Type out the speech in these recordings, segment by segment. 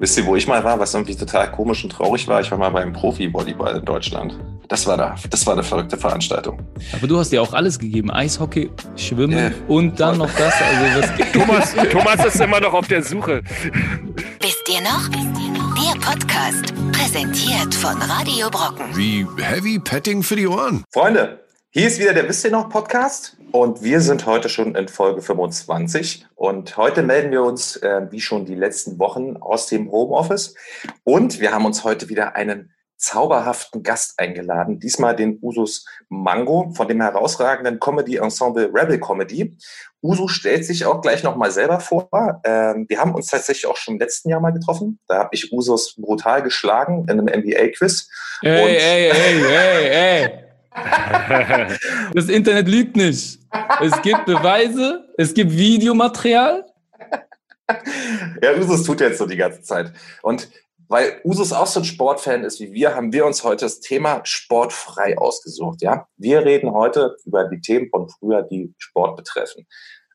Wisst ihr, wo ich mal war, was irgendwie total komisch und traurig war? Ich war mal beim Profi-Volleyball in Deutschland. Das war da, das war eine verrückte Veranstaltung. Aber du hast ja auch alles gegeben. Eishockey, Schwimmen yeah. und dann noch das. Also was Thomas, Thomas ist immer noch auf der Suche. Wisst ihr noch? Der Podcast, präsentiert von Radio Brocken. Wie Heavy Petting für die Ohren. Freunde, hier ist wieder der Wisst ihr noch Podcast. Und wir sind heute schon in Folge 25. Und heute melden wir uns, äh, wie schon die letzten Wochen, aus dem Homeoffice. Und wir haben uns heute wieder einen zauberhaften Gast eingeladen. Diesmal den Usus Mango von dem herausragenden Comedy-Ensemble Rebel Comedy. Uso stellt sich auch gleich nochmal selber vor. Ähm, wir haben uns tatsächlich auch schon im letzten Jahr mal getroffen. Da habe ich Usus brutal geschlagen in einem NBA-Quiz. Ey, ey, ey, ey, ey. Das Internet lügt nicht. Es gibt Beweise, es gibt Videomaterial. Ja, Usus tut jetzt so die ganze Zeit. Und weil Usus auch so ein Sportfan ist wie wir, haben wir uns heute das Thema sportfrei ausgesucht. Ja, wir reden heute über die Themen von früher, die Sport betreffen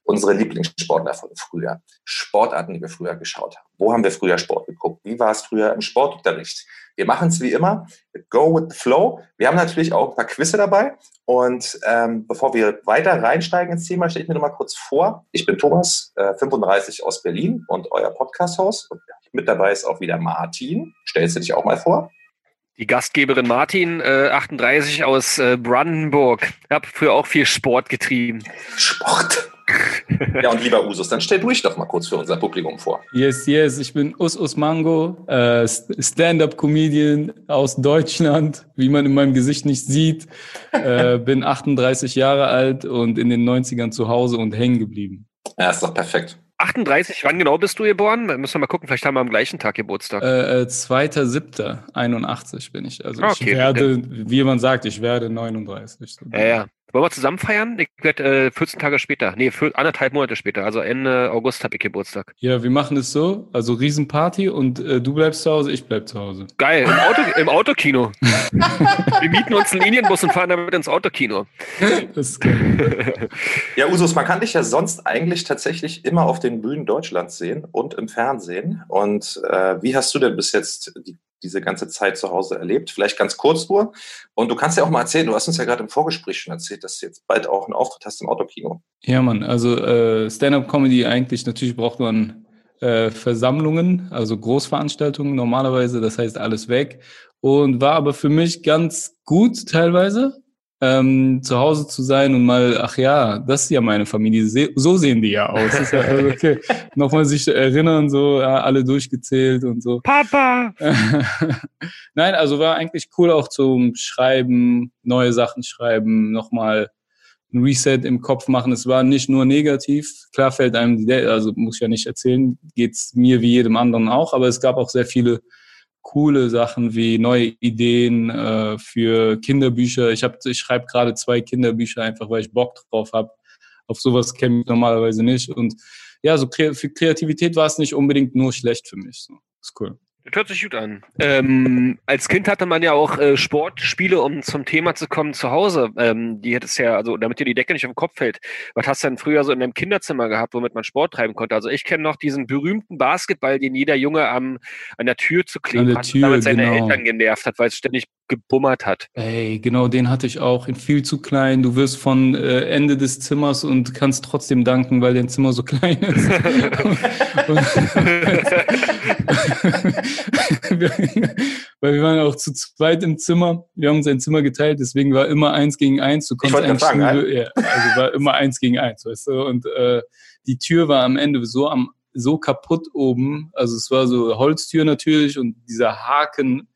unsere Lieblingssportler von früher, Sportarten, die wir früher geschaut haben. Wo haben wir früher Sport geguckt? Wie war es früher im Sportunterricht? Wir machen es wie immer, go with the flow. Wir haben natürlich auch ein paar Quizze dabei. Und ähm, bevor wir weiter reinsteigen ins Thema, stelle ich mir noch mal kurz vor. Ich bin Thomas, äh, 35 aus Berlin und euer Podcast-Host. Mit dabei ist auch wieder Martin. Stellst du dich auch mal vor? Die Gastgeberin Martin, äh, 38 aus äh, Brandenburg. Ich habe früher auch viel Sport getrieben. Sport. ja, und lieber Usus, dann stell du dich doch mal kurz für unser Publikum vor. Yes, yes, ich bin Us Us Mango, äh, Stand-up-Comedian aus Deutschland, wie man in meinem Gesicht nicht sieht. Äh, bin 38 Jahre alt und in den 90ern zu Hause und hängen geblieben. Ja, ist doch perfekt. 38, wann genau bist du geboren? Müssen wir mal gucken, vielleicht haben wir am gleichen Tag Geburtstag. Äh, 2.7.81 äh, bin ich. Also okay, ich werde, wie man sagt, ich werde 39. Ja, ja. Wollen wir zusammen feiern? Ich werde äh, 14 Tage später, nee, für anderthalb Monate später, also Ende August habe ich Geburtstag. Ja, wir machen es so, also Riesenparty und äh, du bleibst zu Hause, ich bleib zu Hause. Geil, im, Auto, im Autokino. wir mieten uns einen Linienbus und fahren damit ins Autokino. Das ist geil. ja, Usus, man kann dich ja sonst eigentlich tatsächlich immer auf den Bühnen Deutschlands sehen und im Fernsehen. Und äh, wie hast du denn bis jetzt die diese ganze Zeit zu Hause erlebt? Vielleicht ganz kurz nur. Und du kannst ja auch mal erzählen, du hast uns ja gerade im Vorgespräch schon erzählt, dass du jetzt bald auch einen Auftritt hast im Autokino. Ja, Mann, also äh, Stand-up-Comedy eigentlich, natürlich braucht man äh, Versammlungen, also Großveranstaltungen normalerweise, das heißt alles weg. Und war aber für mich ganz gut teilweise, ähm, zu Hause zu sein und mal, ach ja, das ist ja meine Familie, so sehen die ja aus. Ja, also okay. Nochmal sich erinnern, so ja, alle durchgezählt und so. Papa! Nein, also war eigentlich cool auch zum Schreiben, neue Sachen schreiben, nochmal ein Reset im Kopf machen. Es war nicht nur negativ. Klar fällt einem, also muss ich ja nicht erzählen, geht's mir wie jedem anderen auch, aber es gab auch sehr viele coole Sachen wie neue Ideen äh, für Kinderbücher. Ich, ich schreibe gerade zwei Kinderbücher einfach, weil ich Bock drauf habe. Auf sowas kenne ich normalerweise nicht. Und ja, so für Kreativität war es nicht unbedingt nur schlecht für mich. So. Ist cool. Das hört sich gut an. Ähm, als Kind hatte man ja auch äh, Sportspiele, um zum Thema zu kommen, zu Hause. Ähm, die hättest ja, also damit dir die Decke nicht auf den Kopf fällt. Was hast du denn früher so in deinem Kinderzimmer gehabt, womit man Sport treiben konnte? Also ich kenne noch diesen berühmten Basketball, den jeder Junge am, an der Tür zu kleben hat, damit seine genau. Eltern genervt hat, weil es ständig gebummert hat. Ey, genau, den hatte ich auch. In viel zu klein. Du wirst von äh, Ende des Zimmers und kannst trotzdem danken, weil dein Zimmer so klein ist. weil wir waren auch zu zweit im Zimmer. Wir haben uns ein Zimmer geteilt, deswegen war immer eins gegen eins. Du konntest ich sagen, nur, ja, also war immer eins gegen eins, weißt du. Und äh, die Tür war am Ende so am so kaputt oben. Also es war so Holztür natürlich und dieser Haken.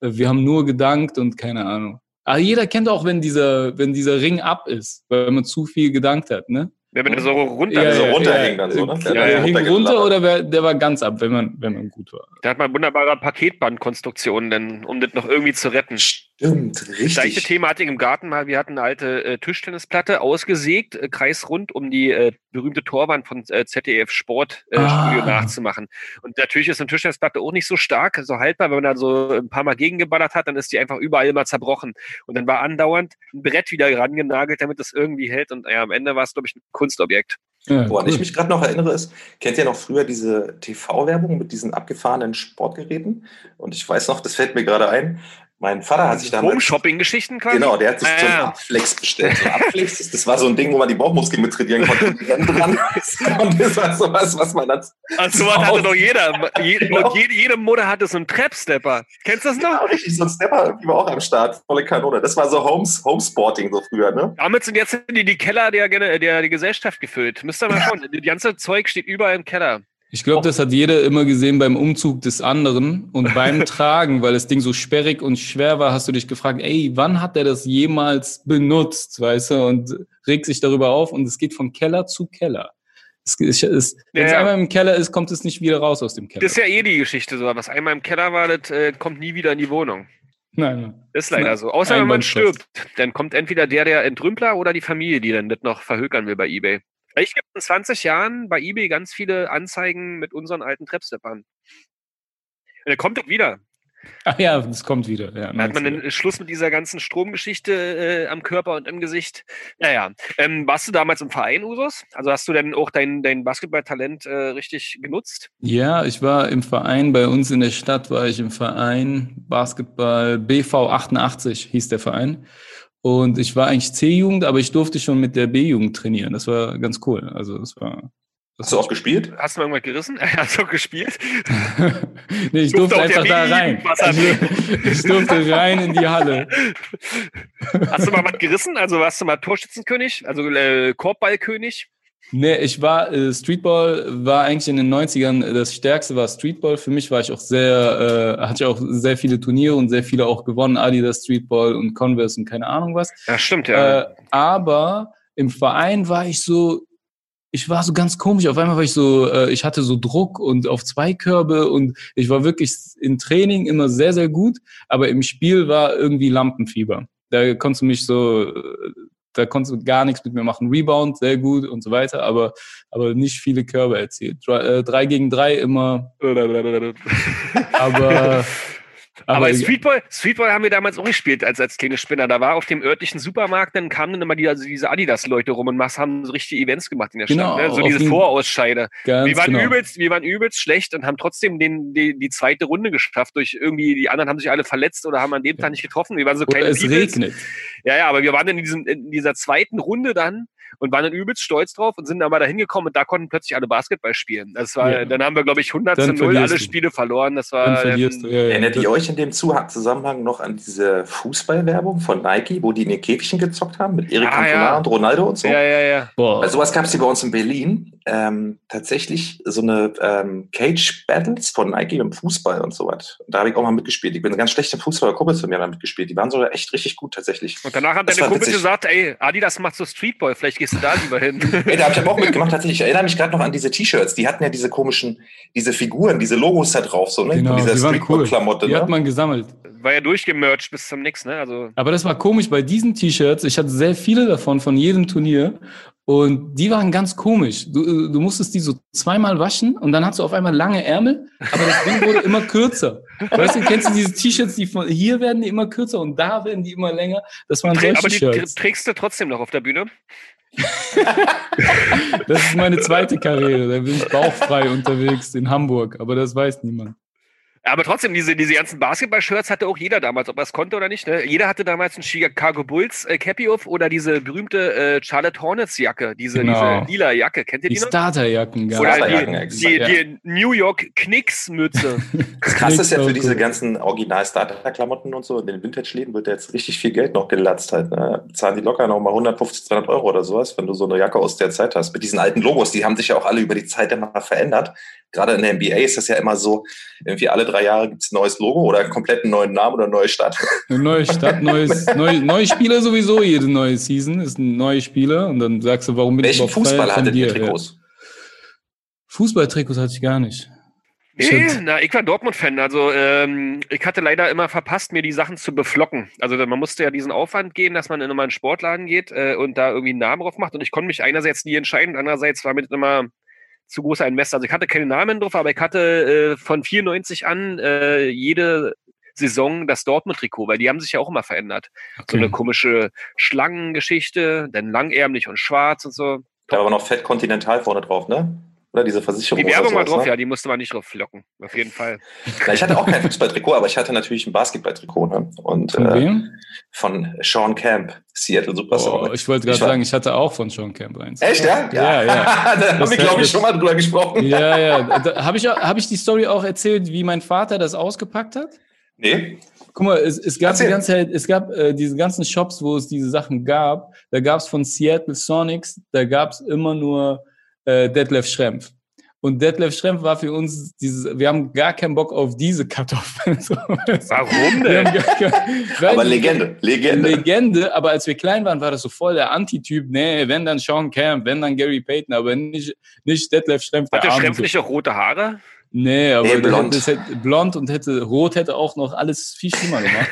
Wir haben nur gedankt und keine Ahnung. Aber jeder kennt auch, wenn dieser, wenn dieser Ring ab ist, weil man zu viel gedankt hat, ne? Ja, wenn der so runter, ja, so runterhing dann so, ne? Der, ja, der hing runter oder wer, der war ganz ab, wenn man, wenn man gut war. Da hat man wunderbare Paketbandkonstruktionen, denn, um das noch irgendwie zu retten. Stimmt, richtig. Das gleiche Thematik im Garten mal. Wir hatten eine alte äh, Tischtennisplatte ausgesägt, äh, kreisrund, um die äh, berühmte Torwand von äh, ZDF Sport äh, ah. Studio nachzumachen. Und natürlich ist eine Tischtennisplatte auch nicht so stark, so haltbar. Wenn man da so ein paar Mal gegengeballert hat, dann ist die einfach überall immer zerbrochen. Und dann war andauernd ein Brett wieder rangenagelt, damit das irgendwie hält. Und ja, am Ende war es, glaube ich, ein Kunstobjekt. Ja, Woran cool. ich mich gerade noch erinnere, ist, kennt ihr noch früher diese TV-Werbung mit diesen abgefahrenen Sportgeräten? Und ich weiß noch, das fällt mir gerade ein, mein Vater hat sich damals... Home-Shopping-Geschichten quasi? Genau, der hat sich Ah, so. Abflex bestellt. So Abflex, das- war so ein Ding, wo man die Bauchmuskeln mit trainieren konnte. Und das war sowas, was man als Also sowas hatte doch jeder. Je, Genau. Und jede, jede Mutter hatte so einen Trap-Stepper. Kennst du das noch? Ja, richtig, so ein Stepper irgendwie war auch am Start. Volle Kanone. Das war so Homes, Homesporting so früher, ne? Damit sind jetzt die, die Keller der, der, der Gesellschaft gefüllt. Müsst ihr mal schauen. Das ganze Zeug steht überall im Keller. Ich glaube, das hat jeder immer gesehen beim Umzug des anderen und beim Tragen, weil das Ding so sperrig und schwer war, hast du dich gefragt, ey, wann hat er das jemals benutzt, weißt du, und regt sich darüber auf und es geht von Keller zu Keller. Es, es, Wenn es Ja, ja. einmal im Keller ist, kommt es nicht wieder raus aus dem Keller. Das ist ja eh die Geschichte so. Was einmal im Keller war, das äh, kommt nie wieder in die Wohnung. nein, nein. Ist leider Na, so. Außer wenn man stirbt. Dann kommt entweder der, der Entrümpler oder die Familie, die dann das noch verhökern will bei Ebay. Ich habe in 20 Jahren bei Ebay ganz viele Anzeigen mit unseren alten Trepsteppern. Und der kommt doch wieder. Ach ja, das kommt wieder. Ja, Da hat man den Schluss mit dieser ganzen Stromgeschichte äh, am Körper und im Gesicht. Naja, ähm, warst du damals im Verein, Usus? Also hast du denn auch dein, dein Basketballtalent äh, richtig genutzt? Ja, ich war im Verein, bei uns in der Stadt war ich im Verein Basketball BV 88 hieß der Verein. Und ich war eigentlich C-Jugend, aber ich durfte schon mit der B-Jugend trainieren. Das war ganz cool. Also das war. Das Hast du auch gespielt? Hast du mal irgendwas gerissen? Hast du auch gespielt? nee, ich Durfte durfte einfach da rein. Ich, ich durfte rein in die Halle. Hast du mal was gerissen? Also warst du mal Torschützenkönig? Also äh, Korbballkönig? Nee, ich war, äh, Streetball war eigentlich in den 90ern, äh, das stärkste war Streetball. Für mich war ich auch sehr, äh, hatte ich auch sehr viele Turniere und sehr viele auch gewonnen, Adidas Streetball und Converse und keine Ahnung was. Ja, stimmt, ja. Äh, aber im Verein war ich so, ich war so ganz komisch. Auf einmal war ich so, äh, ich hatte so Druck und auf zwei Körbe und ich war wirklich in Training immer sehr, sehr gut, aber im Spiel war irgendwie Lampenfieber. Da konntest du mich so, äh, da konntest du gar nichts mit mir machen. Rebound, sehr gut und so weiter, aber, aber nicht viele Körbe erzielt. Drei, äh, drei gegen drei immer, aber, Aber, aber Streetball, Streetball haben wir damals auch gespielt als, als kleine Spinner. Da war auf dem örtlichen Supermarkt, dann kamen dann immer die, also diese Adidas-Leute rum und haben so richtige Events gemacht in der Genau, Stadt. Ne? So diese Vorausscheide. Wir waren, genau. übelst, wir waren übelst schlecht und haben trotzdem den, die, die zweite Runde geschafft. Durch irgendwie, die anderen haben sich alle verletzt oder haben an dem Tag nicht getroffen. Wir waren so Oder kleine es regnet. Ja, ja, aber wir waren in, diesem, in dieser zweiten Runde dann und waren dann übelst stolz drauf und sind aber da hingekommen und da konnten plötzlich alle Basketball spielen. Das war, Ja. Dann haben wir, glaube ich, 100 Dann zu 0 verlierst alle du. Spiele verloren. Das war Dann verlierst du. ähm, Ja, ja. Erinnert ihr euch in dem Zusammenhang noch an diese Fußballwerbung von Nike, wo die in den Käfigchen gezockt haben mit Erik Ah, Cantona ja. und Ronaldo und so? Ja, ja, ja. Boah. Weil sowas gab es hier bei uns in Berlin. Ähm, tatsächlich so eine ähm, Cage Battles von Nike im Fußball und so was. Und Da habe ich auch mal mitgespielt. Ich bin ein ganz schlechter Fußballer, Kumpels von mir haben da mitgespielt. Die waren sogar echt richtig gut tatsächlich. Und danach Das deine witzig. gesagt, ey, Adidas macht so Streetball, vielleicht gehst du da lieber hin. Ey, da habe ich aber auch mitgemacht tatsächlich. Ich erinnere mich gerade noch an diese T-Shirts. Die hatten ja diese komischen, diese Figuren, diese Logos da drauf, so, ne? Genau, Von dieser die waren cool. Streetball-Klamotte, Die hat ne? man gesammelt. War ja durchgemercht bis zum Nix, ne? Also, Aber das war komisch bei diesen T-Shirts. Ich hatte sehr viele davon von jedem Turnier. Und die waren ganz komisch. Du, du musstest die so zweimal waschen und dann hast du auf einmal lange Ärmel, aber das Ding wurde immer kürzer. Weißt du, kennst du diese T-Shirts, die von hier werden die immer kürzer und da werden die immer länger? Das waren solche aber die Shirts. tr- trägst du trotzdem noch auf der Bühne. Das ist meine zweite Karriere. Da bin ich bauchfrei unterwegs in Hamburg, aber das weiß niemand. Aber trotzdem, diese, diese ganzen Basketball-Shirts hatte auch jeder damals, ob er es konnte oder nicht. Ne? Jeder hatte damals ein Chicago Bulls äh, Cappy auf oder diese berühmte äh, Charlotte Hornets Jacke, diese, Genau. diese lila Jacke. Kennt ihr Die die, noch? Starterjacken gab Oder Starterjacken, die, exakt, die, ja. die New York Knicks-Mütze. Das Krasse ist ja für Knicks diese ganzen Original-Starter-Klamotten und so, in den Vintage-Läden wird da jetzt richtig viel Geld noch gelatzt halt. Ne? Zahlen die locker noch mal 150, 200 Euro oder sowas, wenn du so eine Jacke aus der Zeit hast. Mit diesen alten Logos, die haben sich ja auch alle über die Zeit immer verändert. Gerade in der NBA ist das ja immer so, irgendwie alle drei Jahre gibt es ein neues Logo oder einen kompletten neuen Namen oder eine neue Stadt. Eine neue Stadt, neues, neue, neue Spieler sowieso, jede neue Season ist ein neuer Spieler und dann sagst du, warum bin Welchen ich überhaupt Fußball hattet ihr? Ja. Trikots? Fußballtrikots hatte ich gar nicht. Ich Nee, na, ich war Dortmund-Fan. Also ähm, ich hatte leider immer verpasst, mir die Sachen zu beflocken. Also man musste ja diesen Aufwand gehen, dass man in immer einen Sportladen geht äh, und da irgendwie einen Namen drauf macht. Und ich konnte mich einerseits nie entscheiden, andererseits war mir das immer zu groß ein Mess. Also ich hatte keine Namen drauf, aber ich hatte äh, von 94 an äh, jede Saison das Dortmund-Trikot, weil die haben sich ja auch immer verändert. So eine Okay. komische Schlangengeschichte, dann langärmlich und schwarz und so. Da war aber noch Fett Continental vorne drauf, ne? Oder diese Versicherung. Die Werbung war drauf, ne? ja, die musste man nicht drauf locken. Auf jeden Fall. Na, ich hatte auch kein Fußballtrikot, aber ich hatte natürlich ein Basketballtrikot. Ne? Und Von äh, wem? von Sean Camp, Seattle Oh, Supersonics. ich wollte gerade sagen, ich hatte auch von Sean Camp eins. Echt, ja? Ja, ja. da haben wir, glaube ich, schon mal drüber gesprochen. Ja, ja. Habe ich, hab ich die Story auch erzählt, wie mein Vater das ausgepackt hat? Nee? Guck mal, es, es gab Erzähl. die ganze Zeit, es gab äh, diese ganzen Shops, wo es diese Sachen gab. Da gab es von Seattle Sonics, da gab es immer nur äh, Detlef Schrempf. Und Detlef Schrempf war für uns dieses, wir haben gar keinen Bock auf diese Kartoffeln. Warum denn? gar, Aber Legende, Legende. Legende, aber als wir klein waren, war das so voll der Antityp. Nee, wenn dann Sean Camp, wenn dann Gary Payton, aber nicht, nicht Detlef Schrempf. Hat der Arme Schrempf nicht auch rote Haare? Nee, aber Nee, der blond. Das hätte, blond und hätte rot hätte auch noch alles viel schlimmer gemacht.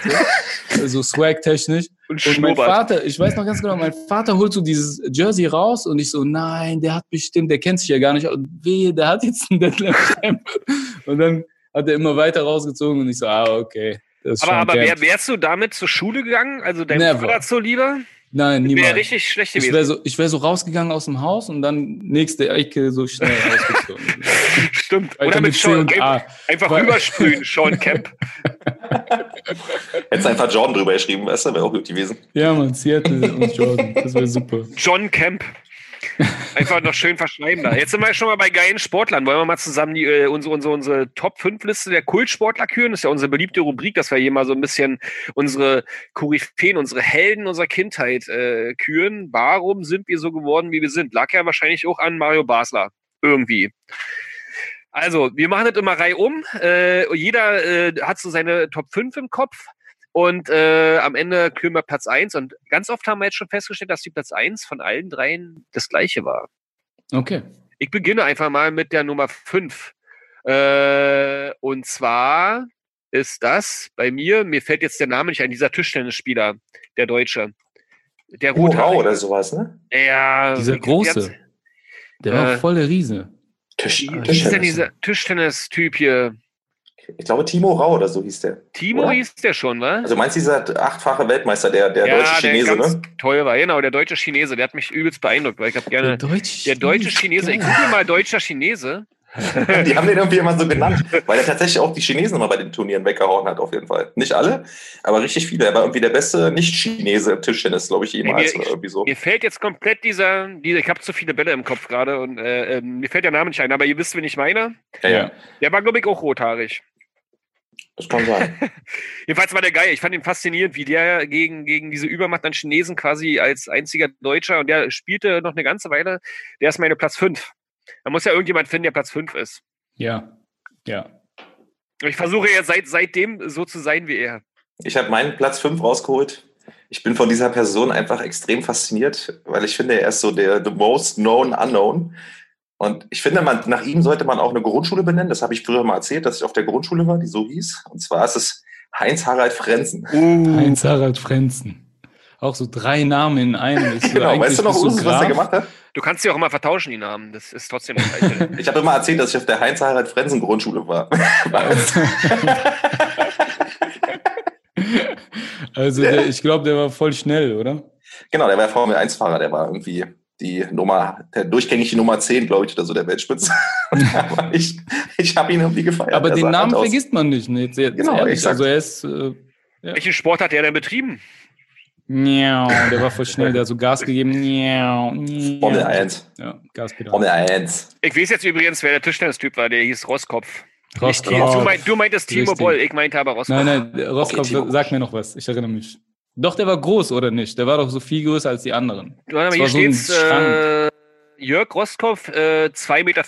So, so swag-technisch. Und Und mein. Vater, ich weiß noch ganz genau, mein Vater holt so dieses Jersey raus und ich so, nein, der hat bestimmt, der kennt sich ja gar nicht. Und wehe, der hat jetzt einen Detlef. Und dann hat er immer weiter rausgezogen und ich so, ah, okay. Aber, aber wär, wärst du damit zur Schule gegangen? Also dein Never. Vater zuliebe? Nein, Wäre niemals. richtig schlecht Ich gewesen. wäre so, ich wär so rausgegangen aus dem Haus und dann nächste Ecke so schnell rausgezogen. Stimmt. Oder mit Sean Camp. Einfach Weil- rübersprühen, Sean Camp. Hättest einfach Jordan drüber geschrieben, weißt du, wäre auch gut gewesen. Ja, man, Seattle und Jordan. Das wäre super. John Camp. Einfach noch schön verschreiben da. Jetzt sind wir schon mal bei geilen Sportlern. Wollen wir mal zusammen die, äh, unsere, unsere, unsere Top-5-Liste der Kultsportler küren? Das ist ja unsere beliebte Rubrik, dass wir hier mal so ein bisschen unsere Koryphäen, unsere Helden unserer Kindheit äh, küren. Warum sind wir so geworden, wie wir sind? Lag ja wahrscheinlich auch an Mario Basler. Irgendwie. Also, wir machen das immer Reihe um. Äh, jeder äh, hat so seine Top 5 im Kopf. Und äh, am Ende küren wir Platz 1. Und ganz oft haben wir jetzt schon festgestellt, dass die Platz 1 von allen dreien das gleiche war. Okay. Ich beginne einfach mal mit der Nummer 5. Äh, und zwar ist das bei mir, mir fällt jetzt der Name nicht ein, dieser Tischtennisspieler, der Deutsche. Der Rau Rothaarige. oder sowas, ne? Ja, Dieser große. Der war Äh, voll der Riese. Tisch, Wie, wie Tischtennis. ist denn dieser Tischtennis-Typ hier? Ich glaube, Timo Rau oder so hieß der. Timo Oder? hieß der schon, wa? Also meinst du dieser achtfache Weltmeister, der, der deutsche Chinese, der ganz ne? toll war. Genau, der deutsche Chinese. Der hat mich übelst beeindruckt, weil ich habe gerne. deutsche Der deutsche Chinese, ich google mal deutscher Chinese. Die haben den irgendwie immer so genannt, weil er tatsächlich auch die Chinesen immer bei den Turnieren weggehauen hat, auf jeden Fall. Nicht alle, aber richtig viele. Er war irgendwie der beste Nicht-Chinese im Tischtennis, glaube ich, jemals Nee, mir- oder irgendwie so. Mir fällt jetzt komplett dieser, dieser ich habe zu viele Bälle im Kopf gerade und äh, ähm, mir fällt der Name nicht ein, aber ihr wisst, wen ich meine. Ja, ja, Ja. Der war, glaube ich, auch rothaarig. das kann sein. Jedenfalls war der geil. Ich fand ihn faszinierend, wie der gegen, gegen diese Übermacht an Chinesen quasi als einziger Deutscher und der spielte noch eine ganze Weile. Der ist meine Platz 5. Da muss ja irgendjemand finden, der Platz 5 ist. Ja. Ja. Ich versuche jetzt seit, seitdem so zu sein wie er. Ich habe meinen Platz 5 rausgeholt. Ich bin von dieser Person einfach extrem fasziniert, weil ich finde, er ist so der the most known unknown. Und ich finde, man, nach ihm sollte man auch eine Grundschule benennen. Das habe ich früher mal erzählt, dass ich auf der Grundschule war, die so hieß. Und zwar ist es Heinz-Harald Frenzen. Heinz Harald Frenzen. Auch so drei Namen in einem. Ist Genau, weißt du noch, Usus, was er gemacht hat? Du kannst sie auch immer vertauschen, die Namen. Das ist trotzdem das Gleiche. Ich habe immer erzählt, dass ich auf der Heinz-Harald Frenzen Grundschule war. Also der, ich glaube, der war voll schnell, oder? genau, der war Formel-1-Fahrer, der war irgendwie die Nummer, der durchgängige Nummer 10, glaube ich, oder so der Weltspitze. Aber ich, ich habe ihn irgendwie gefeiert. Aber Er den Namen aus. vergisst man nicht. Ne? Jetzt, jetzt Genau, ehrlich. Also er ist. Äh, Welchen Sport hat der denn betrieben? Miau, der war voll schnell, der hat so Gas gegeben. Miau, miau. Formel 1. Ja, Gaspedal. Formel 1. Ich weiß jetzt übrigens, wer der Tischtennis-Typ war. Der hieß Rosskopf. Roskopf. Nicht- Du, meint, du meintest Timo Richtig. Boll, ich meinte aber Rosskopf. Nein, nein, Roskopf, Timo. sag mir noch was. Ich erinnere mich. Doch, der war groß, oder nicht? Der war doch so viel größer als die anderen. Warte mal, Das hier so steht's. Äh, Jörg Rosskopf, äh, 2,40 Meter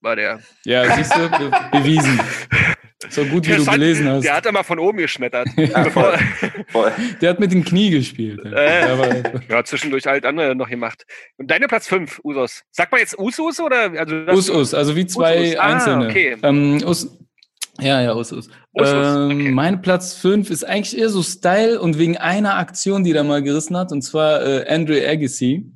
war der. Ja, siehst du, be bewiesen. So gut, wie Der du stand- gelesen hast. Der hat immer von oben geschmettert. Ja, voll. voll. Der hat mit dem Knie gespielt. Äh. Ja, zwischendurch halt andere noch gemacht. Und deine Platz 5, Usos. Sagt man jetzt Usus oder? Also das- Us, Us, also wie zwei Us, Us. Ah, einzelne. okay. Ähm, Us, ja, ja, Us, Us. Us, Us, ähm, okay. Mein Platz 5 ist eigentlich eher so Style und wegen einer Aktion, die da mal gerissen hat, und zwar äh, Andre Agassi.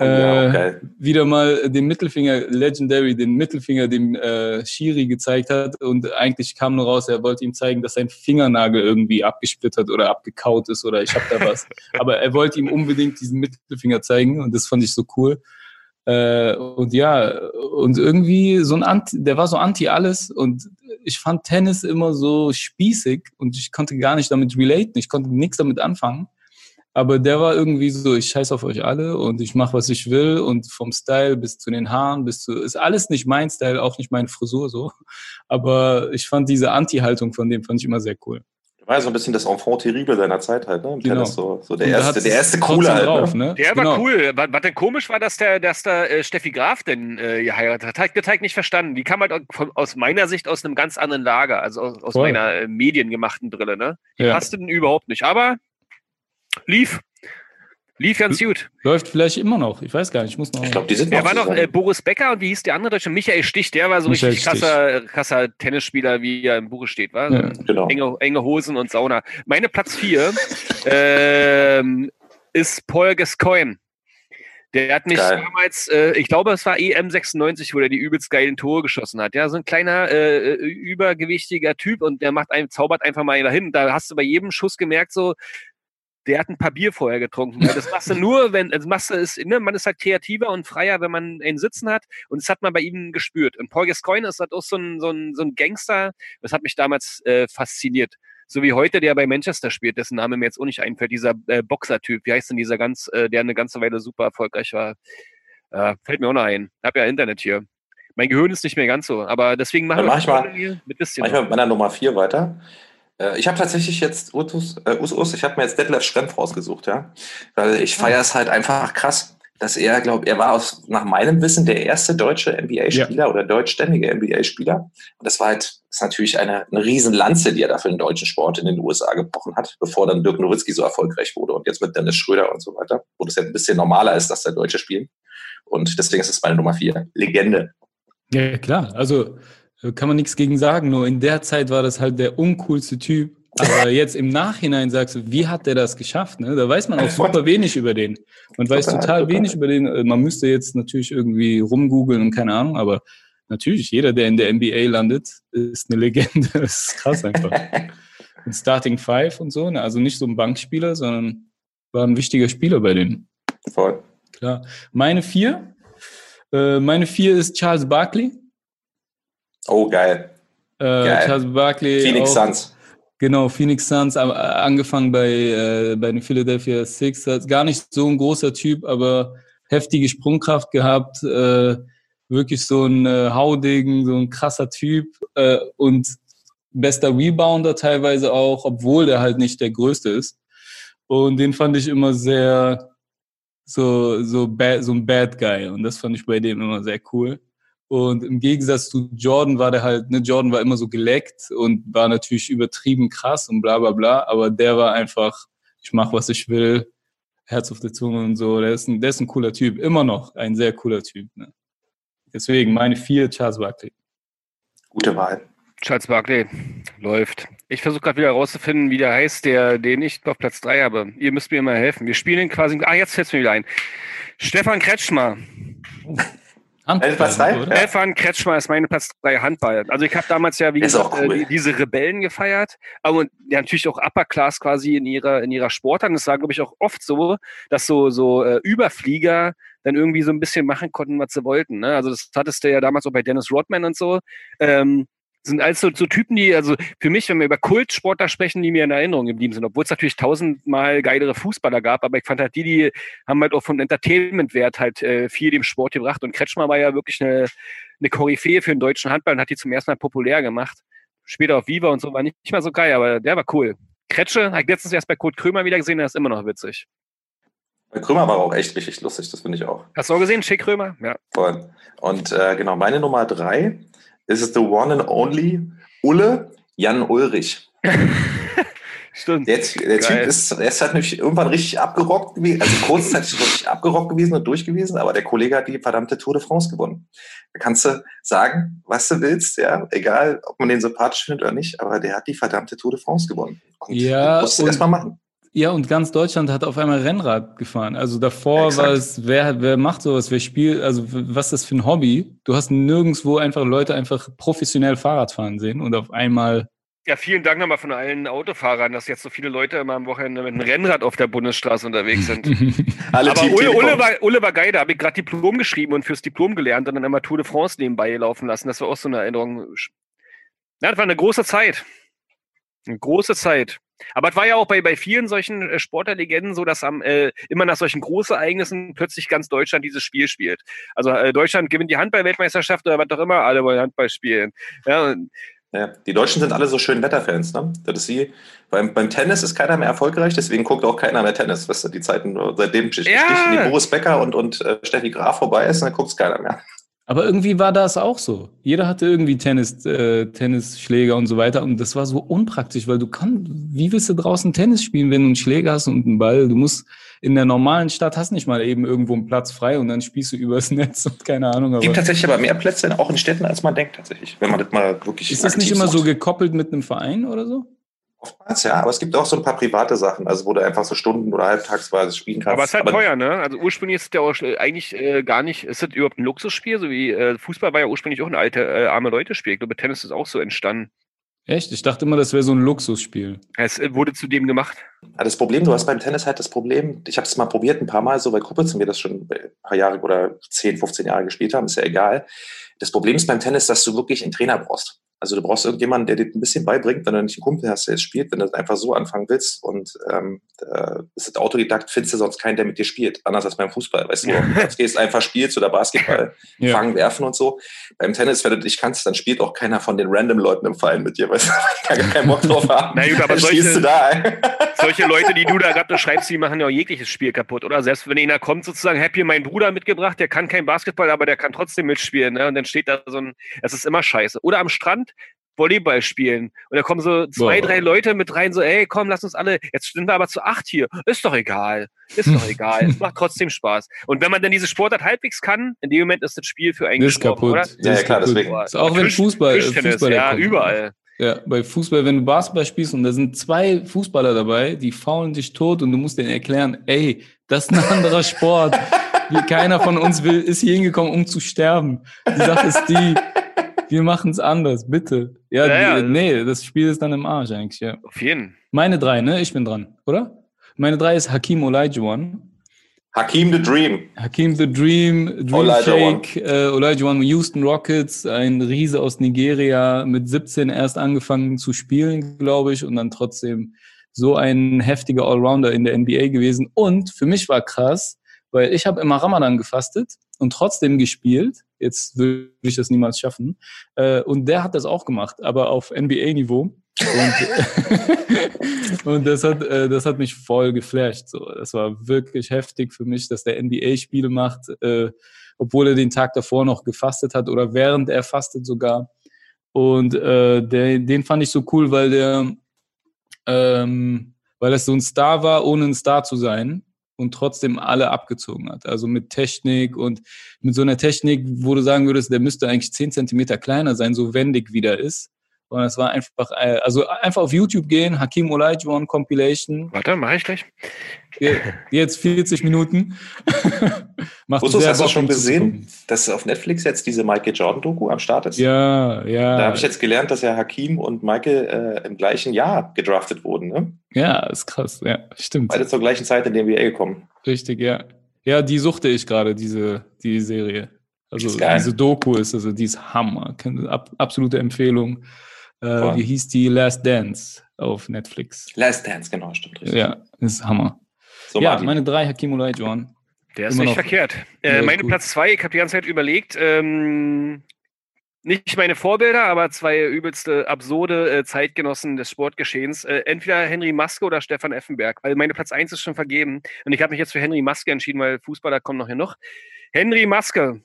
Ja, Äh, geil. wieder mal den Mittelfinger, Legendary, den Mittelfinger dem äh, Shiri gezeigt hat und eigentlich kam nur raus, er wollte ihm zeigen, dass sein Fingernagel irgendwie abgesplittert oder abgekaut ist oder ich hab da was. Aber er wollte ihm unbedingt diesen Mittelfinger zeigen und das fand ich so cool. Äh, und ja, und irgendwie so ein Anti, der war so anti alles und ich fand Tennis immer so spießig und ich konnte gar nicht damit relaten, ich konnte nichts damit anfangen. Aber der war irgendwie so, ich scheiß auf euch alle und ich mache, was ich will und vom Style bis zu den Haaren bis zu, ist alles nicht mein Style, auch nicht meine Frisur so. Aber ich fand diese Anti-Haltung von dem fand ich immer sehr cool. War ja so ein bisschen das Enfant terrible seiner Zeit halt, ne? Im Genau. Tennis so, so der erste, der erste coole halt, drauf, ne? ne? Der Genau. war cool. Was, was denn komisch war, dass der, dass da äh, Steffi Graf denn äh, geheiratet hat. Hat ich Teig nicht verstanden. Die kam halt von, aus meiner Sicht aus einem ganz anderen Lager, also aus, aus meiner äh, mediengemachten Brille, ne? Die Ja. passte denn überhaupt nicht. Aber lief. Lief ganz gut. Läuft vielleicht immer noch. Ich weiß gar nicht. Ich muss noch. Ich glaube, die sind Er noch war noch äh, Boris Becker und wie hieß der andere Deutsche? Michael Stich, der war so Michael richtig krasser, krasser Tennisspieler, wie er im Buche steht, war. Ja. Genau. Enge, enge Hosen und Sauna. Meine Platz 4 ähm, ist Paul Gascoigne. Der hat mich Geil. damals, äh, ich glaube, es war EM96, wo der die übelst geilen Tore geschossen hat. Ja, so ein kleiner, äh, übergewichtiger Typ und der macht einen, zaubert einfach mal dahin. Da hast du bei jedem Schuss gemerkt, so, der hat ein paar Bier vorher getrunken. Das machst du nur, wenn, also machst du es, ne, man ist halt kreativer und freier, wenn man einen Sitzen hat. Und das hat man bei ihm gespürt. Und Paul Gascoigne ist halt auch so ein, so ein, so ein Gangster. Das hat mich damals äh, fasziniert. So wie heute, der bei Manchester spielt, dessen Name mir jetzt auch nicht einfällt, dieser äh, Boxer-Typ. Wie heißt denn dieser ganz, äh, der eine ganze Weile super erfolgreich war? Äh, fällt mir auch noch ein. Hab ja Internet hier. Mein Gehirn ist nicht mehr ganz so, aber deswegen machen Dann mach ich mal- hier mit bisschen. Mach ich mal mit meiner Nummer 4 weiter. Äh, Ich habe tatsächlich jetzt Utus, äh, Us, Us, ich habe mir jetzt Detlef Schrempf rausgesucht, ja. Weil ich feiere es halt einfach krass, dass er, glaube er war aus, nach meinem Wissen der erste deutsche NBA-Spieler oder deutschständige NBA-Spieler. Und das war halt, ist natürlich eine, eine Riesenlanze, die er da für den deutschen Sport in den USA gebrochen hat, bevor dann Dirk Nowitzki so erfolgreich wurde und jetzt mit Dennis Schröder und so weiter, wo das ja ein bisschen normaler ist, dass der Deutsche spielen. Und deswegen ist es meine Nummer 4. Legende. Ja, klar. Also kann man nichts gegen sagen. Nur in der Zeit war das halt der uncoolste Typ. Aber jetzt im Nachhinein sagst du, wie hat der das geschafft? Ne? Da weiß man auch super wenig über den. Man weiß total. wenig über den. Äh, Man müsste jetzt natürlich irgendwie rumgoogeln und keine Ahnung, aber natürlich, jeder, der in der NBA landet, ist eine Legende. Das ist krass einfach. Und Starting Five und so, ne? also nicht so ein Bankspieler, sondern war ein wichtiger Spieler bei denen. Voll. Klar. Meine vier, äh, meine vier ist Charles Barkley. Oh, geil. Äh, Geil. Charles Barkley. Phoenix auch, Suns. Genau, Phoenix Suns, angefangen bei, äh, bei den Philadelphia Sixers. Gar nicht so ein großer Typ, aber heftige Sprungkraft gehabt. Äh, wirklich so ein äh, Haudegen, so ein krasser Typ. Äh, und bester Rebounder teilweise auch, obwohl der halt nicht der Größte ist. Und den fand ich immer sehr so, so, bad, so ein Bad Guy. Und das fand ich bei dem immer sehr cool. Und im Gegensatz zu Jordan war der halt, ne, Jordan war immer so geleckt und war natürlich übertrieben krass und bla bla bla, aber der war einfach, ich mach was ich will, Herz auf der Zunge und so. Der ist ein, der ist ein cooler Typ, immer noch ein sehr cooler Typ. Ne? Deswegen meine vier Charles Barkley. Gute Wahl. Charles Barkley läuft. Ich versuche gerade wieder herauszufinden, wie der heißt, der, den ich auf Platz 3 habe. Ihr müsst mir mal helfen. Wir spielen ihn quasi. Ah, jetzt fällt es mir wieder ein. Stefan Kretschmer. Handball, Platz drei? oder? Stefan Kretschmer ist meine Platz 3 Handball. Also ich habe damals ja, wie Ist gesagt, auch cool. äh, die, diese Rebellen gefeiert, aber ja, natürlich auch Upper Class quasi in ihrer, in ihrer Sportart. Und es war, glaube ich, auch oft so, dass so, so äh, Überflieger dann irgendwie so ein bisschen machen konnten, was sie wollten. Ne? Also das hattest du ja damals auch bei Dennis Rodman und so. Ähm, sind alles so, so Typen, die, also für mich, wenn wir über Kultsportler sprechen, die mir in Erinnerung geblieben sind, obwohl es natürlich tausendmal geilere Fußballer gab, aber ich fand halt die, die haben halt auch von Entertainment-Wert halt äh, viel dem Sport gebracht und Kretschmer war ja wirklich eine, eine Koryphäe für den deutschen Handball und hat die zum ersten Mal populär gemacht. Später auf Viva und so war nicht, nicht mal so geil, aber der war cool. Kretsche, habe ich letztens erst bei Kurt Krömer wieder gesehen, der ist immer noch witzig. Bei Krömer war auch echt richtig lustig, das finde ich auch. Hast du auch gesehen, Schick Krömer? Ja. Voll. Und äh, genau, meine Nummer drei ist the one and only Ulle Jan Ulrich. Stimmt. Der, der Typ ist, der ist halt nämlich irgendwann richtig abgerockt gewesen, also kurzzeitig richtig abgerockt gewesen und durch gewesen, aber der Kollege hat die verdammte Tour de France gewonnen. Da kannst du sagen, was du willst, ja, egal, ob man den sympathisch findet oder nicht, aber der hat die verdammte Tour de France gewonnen. Und Ja, musst du erstmal machen. Ja, und ganz Deutschland hat auf einmal Rennrad gefahren. Also davor Exakt. war es, wer, wer macht sowas, wer spielt, also was ist das für ein Hobby? Du hast nirgendwo einfach Leute einfach professionell Fahrrad fahren sehen und auf einmal Ja, vielen Dank nochmal von allen Autofahrern, dass jetzt so viele Leute immer am Wochenende mit einem Rennrad auf der Bundesstraße unterwegs sind. Alle Aber Team Ulle. Ulle, war, Ulle war geil, da habe ich gerade Diplom geschrieben und fürs Diplom gelernt und dann immer Tour de France nebenbei laufen lassen. Das war auch so eine Erinnerung. Ja, das war eine große Zeit. Eine große Zeit. Aber es war ja auch bei, bei vielen solchen äh, Sportlerlegenden so, dass am, äh, immer nach solchen Großereignissen plötzlich ganz Deutschland dieses Spiel spielt. Also äh, Deutschland gewinnt die Handball-Weltmeisterschaft oder was auch immer, alle wollen Handball spielen. Ja, Ja, die Deutschen sind alle so schön Wetterfans, ne? Das ist wie, beim, beim Tennis ist keiner mehr erfolgreich, deswegen guckt auch keiner mehr Tennis. Weißt du, die Zeiten, seitdem ja. stechen die Boris Becker und, und äh, Steffi Graf vorbei ist, dann guckt es keiner mehr. Aber irgendwie war das auch so. Jeder hatte irgendwie Tennis, äh, Tennisschläger und so weiter. Und das war so unpraktisch, weil du kannst, wie willst du draußen Tennis spielen, wenn du einen Schläger hast und einen Ball? Du musst in der normalen Stadt hast nicht mal eben irgendwo einen Platz frei und dann spielst du übers Netz und keine Ahnung. Es gibt tatsächlich aber mehr Plätze auch in Städten, als man denkt, tatsächlich. Wenn man das mal wirklich. Ist das nicht immer sucht. so gekoppelt mit einem Verein oder so? Oftmals, ja, aber es gibt auch so ein paar private Sachen, also wo du einfach so Stunden- oder halbtagsweise spielen kannst. Aber es ist halt aber teuer, ne? Also ursprünglich ist es ja auch eigentlich äh, gar nicht, ist das überhaupt ein Luxusspiel, so wie äh, Fußball war ja ursprünglich auch ein alte, äh, arme Leute-Spiel. Ich glaube, Tennis ist auch so entstanden. Echt? Ich dachte immer, das wäre so ein Luxusspiel. Es äh, wurde zudem gemacht. Das Problem, du hast beim Tennis halt das Problem, ich habe es mal probiert ein paar Mal, so bei Kuppels, wir das schon ein paar Jahre oder 10, 15 Jahre gespielt haben, ist ja egal. Das Problem ist beim Tennis, dass du wirklich einen Trainer brauchst. Also du brauchst irgendjemanden, der dir ein bisschen beibringt, wenn du nicht einen Kumpel hast, der jetzt spielt, wenn du einfach so anfangen willst und ähm, äh, ist Autodidakt, findest du sonst keinen, der mit dir spielt. Anders als beim Fußball, weißt du, du gehst einfach spielst oder Basketball, ja. fangen, werfen und so. Beim Tennis, wenn du dich kannst, dann spielt auch keiner von den random Leuten im Verein mit dir, weißt du, kann gar keinen Bock drauf haben. Na gut, aber solche, solche Leute, die du da gerade beschreibst, die machen ja auch jegliches Spiel kaputt, oder? Selbst wenn einer kommt, sozusagen, hab hier meinen Bruder mitgebracht, der kann kein Basketball, aber der kann trotzdem mitspielen, ne? Und dann steht da so ein, es ist immer scheiße. Oder am Strand, Volleyball spielen. Und da kommen so zwei, Boah. drei Leute mit rein, so, ey, komm, lass uns alle, jetzt sind wir aber zu acht hier. Ist doch egal. Ist doch egal. Es macht trotzdem Spaß. Und wenn man dann diese Sportart halbwegs kann, in dem Moment ist das Spiel für einen ist kaputt. oder? Ja, ja, klar, deswegen. Ist auch wenn Fußball, Fußball ja, überall. Ja, bei Fußball, wenn du Basketball spielst und da sind zwei Fußballer dabei, die faulen dich tot und du musst denen erklären, ey, das ist ein anderer Sport. Keiner von uns will, ist hier hingekommen, um zu sterben. Die Sache ist die, wir machen es anders, bitte. Ja, ja, die, nee, das Spiel ist dann im Arsch eigentlich, ja. Auf jeden. Meine drei, ne? Ich bin dran, oder? Meine drei ist Hakim Olajuwon. Hakim the Dream. Hakim the Dream, Dream Olajuwon. Shake, äh, Olajuwon, Houston Rockets, ein Riese aus Nigeria, mit 17 erst angefangen zu spielen, glaube ich, und dann trotzdem so ein heftiger Allrounder in der NBA gewesen. Und für mich war krass, weil ich habe immer Ramadan gefastet und trotzdem gespielt. Jetzt würde ich das niemals schaffen. Äh, und der hat das auch gemacht, aber auf NBA-Niveau. Und, und das, hat, äh, das hat mich voll geflasht. So. Das war wirklich heftig für mich, dass der NBA Spiele macht, äh, obwohl er den Tag davor noch gefastet hat oder während er fastet sogar. Und äh, der, den fand ich so cool, weil der, ähm, weil das so ein Star war, ohne ein Star zu sein und trotzdem alle abgezogen hat. Also mit Technik und mit so einer Technik, wo du sagen würdest, der müsste eigentlich zehn Zentimeter kleiner sein, so wendig wie der ist. Und es war einfach, also einfach auf YouTube gehen, Hakim Olajuwon Compilation. Warte, mache ich gleich. Jetzt 40 Minuten. Macht Wusstest, hast du schon gesehen, dass auf Netflix jetzt diese Michael Jordan-Doku am Start ist? Ja, ja. Da habe ich jetzt gelernt, dass ja Hakim und Michael äh, im gleichen Jahr gedraftet wurden, ne? Ja, ist krass, ja, stimmt. Beide zur gleichen Zeit in die NBA gekommen. Richtig, ja. Ja, die suchte ich gerade, diese, die Serie. Also diese Doku ist, also die ist Hammer. Absolute Empfehlung. Äh, wie hieß die Last Dance auf Netflix? Last Dance, genau, stimmt. Richtig. Ja, ist Hammer. So, ja, Martin. meine drei Hakim Olajuwon. Der ist Immer nicht verkehrt. Äh, meine gut. Platz zwei, ich habe die ganze Zeit überlegt, ähm, nicht meine Vorbilder, aber zwei übelste absurde äh, Zeitgenossen des Sportgeschehens. Äh, entweder Henry Maske oder Stefan Effenberg. Weil meine Platz eins ist schon vergeben. Und ich habe mich jetzt für Henry Maske entschieden, weil Fußballer kommen noch hier noch. Henry Maske,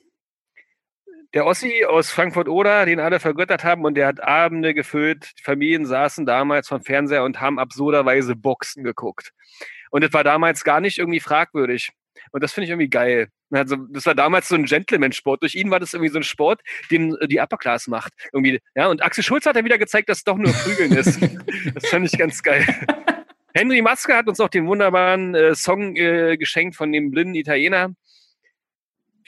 der Ossi aus Frankfurt-Oder, den alle vergöttert haben und der hat Abende gefüllt. Die Familien saßen damals vom Fernseher und haben absurderweise Boxen geguckt. Und das war damals gar nicht irgendwie fragwürdig. Und das finde ich irgendwie geil. Also, das war damals so ein Gentleman-Sport. Durch ihn war das irgendwie so ein Sport, den die Upper Class macht. Irgendwie, ja, und Axel Schulz hat ja wieder gezeigt, dass es doch nur Prügeln ist. Das fand ich ganz geil. Henry Maske hat uns auch den wunderbaren äh, Song äh, geschenkt von dem blinden Italiener.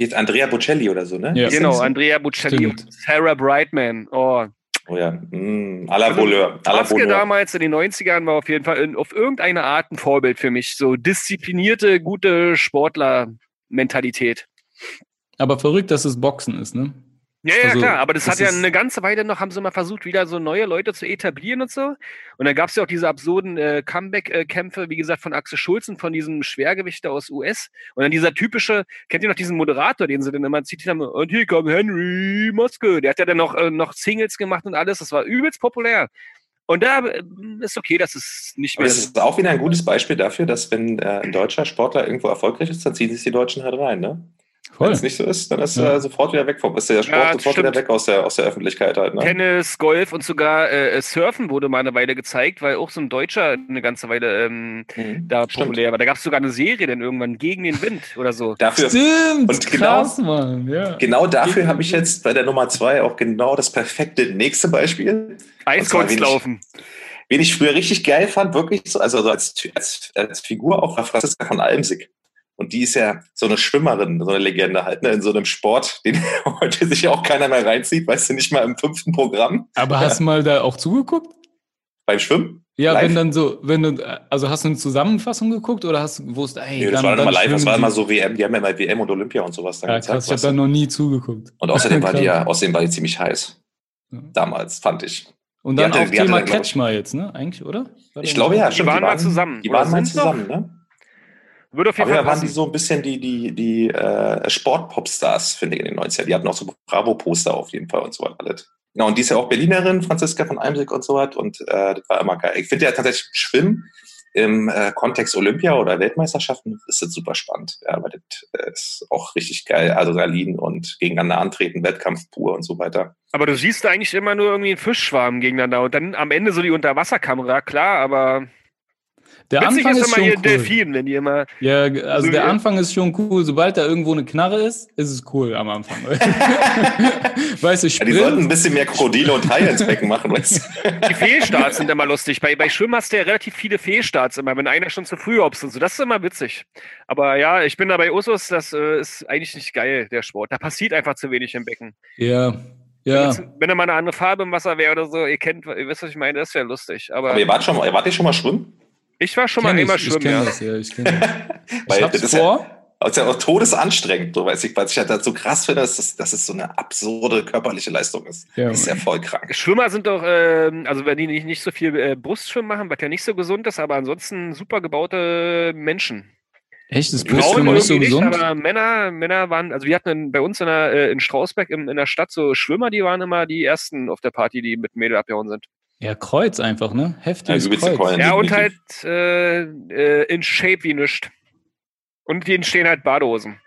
Wie jetzt Andrea Bocelli oder so, ne? Ja. Genau, Andrea Bocelli Stimmt. und Sarah Brightman. Oh, Oh ja, mm, à la Voleur. Maske Voleur. damals in den 90ern war auf jeden Fall in, auf irgendeine Art ein Vorbild für mich. So disziplinierte, gute Sportler-Mentalität. Aber verrückt, dass es Boxen ist, ne? Ja, ja, Also, klar, aber das, das hat ja eine ganze Weile noch, haben sie mal versucht, wieder so neue Leute zu etablieren und so. Und dann gab es ja auch diese absurden äh, Comeback-Kämpfe, wie gesagt, von Axel Schulz und von diesem Schwergewichter aus US. Und dann dieser typische, kennt ihr noch diesen Moderator, den sie dann immer zitiert haben, und hier kommt Henry Maske. Der hat ja dann noch, äh, noch Singles gemacht und alles. Das war übelst populär. Und da äh, ist okay, dass es nicht Aber mehr es ist auch wieder ein gutes Beispiel dafür, dass wenn äh, ein deutscher Sportler irgendwo erfolgreich ist, dann ziehen sich die Deutschen halt rein. Ne? Wenn es nicht so ist, dann ist Ja. äh, sofort wieder weg vom, ist der Sport Ja, sofort stimmt. wieder weg aus der, aus der Öffentlichkeit halt. Ne? Tennis, Golf und sogar äh, Surfen wurde mal eine Weile gezeigt, weil auch so ein Deutscher eine ganze Weile ähm, Mhm. da Stimmt. populär war. Da gab es sogar eine Serie dann irgendwann gegen den Wind oder so. Dafür, Stimmt, Und genau- krass, Mann. Ja. genau dafür habe ich jetzt bei der Nummer zwei auch genau das perfekte nächste Beispiel. Eiskunstlaufen. Wen ich früher richtig geil fand, wirklich so, also so als, als, als Figur auch war Franziska von Almsig. Und die ist ja so eine Schwimmerin, so eine Legende halt, ne, in so einem Sport, den heute sich auch keiner mehr reinzieht, weißt du, nicht mal im fünften Programm Aber hast du mal da auch zugeguckt? beim Schwimmen. Ja, Live? wenn dann so, wenn du, also hast du eine Zusammenfassung geguckt oder hast du gewusst, ey, Nee, das dann, war dann immer live, das war die- immer so WM, die haben ja mal WM und Olympia und sowas dann Ja, gezeigt, krass, ich habe da noch nie zugeguckt. Und außerdem war die ja, außerdem war die ziemlich heiß. Ja. Damals, fand ich. Und Die dann hatte- auch die Thema Kretschmer jetzt, ne? Eigentlich, oder? War Ich glaube ja, Die stimmt. waren mal zusammen. Die waren mal sind noch? zusammen, ne? Würde auf jeden Aber Fall ja, waren die so ein bisschen die, die, die äh, Sportpopstars, finde ich, in den 90ern. Die hatten auch so Bravo-Poster auf jeden Fall und so alles. Genau, und die ist ja auch Berlinerin, Franziska von Eimsig und so was. Und äh, das war immer geil. Ich finde ja tatsächlich Schwimmen im äh, Kontext Olympia oder Weltmeisterschaften ist das super spannend. Ja, weil das äh, ist auch richtig geil. Adrenalin und gegeneinander antreten, Wettkampf pur und so weiter. Aber du siehst eigentlich immer nur irgendwie einen Fischschwarm gegeneinander und dann am Ende so die Unterwasserkamera, klar, aber Der witzig Anfang ist ist immer schon hier cool. Delfin, wenn die immer. Ja, also So der Anfang ist schon cool. Sobald da irgendwo eine Knarre ist, ist es cool am Anfang. weißt du, Ja, die sollten ein Sprint, bisschen mehr Krokodile und Haie ins Becken machen, weißt du? Die Fehlstarts sind immer lustig. Bei, bei Schwimmen hast du ja relativ viele Fehlstarts immer, wenn einer schon zu früh hopst und so. Das ist immer witzig. Aber ja, ich bin da bei Usus, das äh, ist eigentlich nicht geil, der Sport. Da passiert einfach zu wenig im Becken. ja, ja. Wenn, da mal eine andere Farbe im Wasser wäre oder so, ihr kennt, ihr wisst, was ich meine, das wäre lustig. Aber, Aber ihr wart schon mal, ihr wart ihr schon mal schwimmen? Ich war schon mal Kenn einmal ich, ich schwimmen, kenn ja. das, ja. Ich kenn das. Weil Ich das hab's ist ja- vor. Das ist ja auch todesanstrengend, so weiß ich, was ich halt dazu krass finde, dass es, dass es so eine absurde körperliche Leistung ist. Ja. Das ist ja voll krank. Schwimmer sind doch, ähm, also wenn die nicht, nicht so viel äh, Brustschwimmen machen, was ja nicht so gesund ist, aber ansonsten super gebaute Menschen. Echt, das Frauen Brustschwimmen nicht so irgendwie gesund? nicht, aber Männer, Männer waren, also wir hatten bei uns in, der, äh, in Strausberg in, in der Stadt so Schwimmer, die waren immer die ersten auf der Party, die mit Mädel abgehauen sind. Ja, Kreuz einfach, ne? Heftiges Ja, Kreuz. Keulen. Ja, und halt äh, äh, in Shape wie nischt. Und denen stehen halt Badehosen.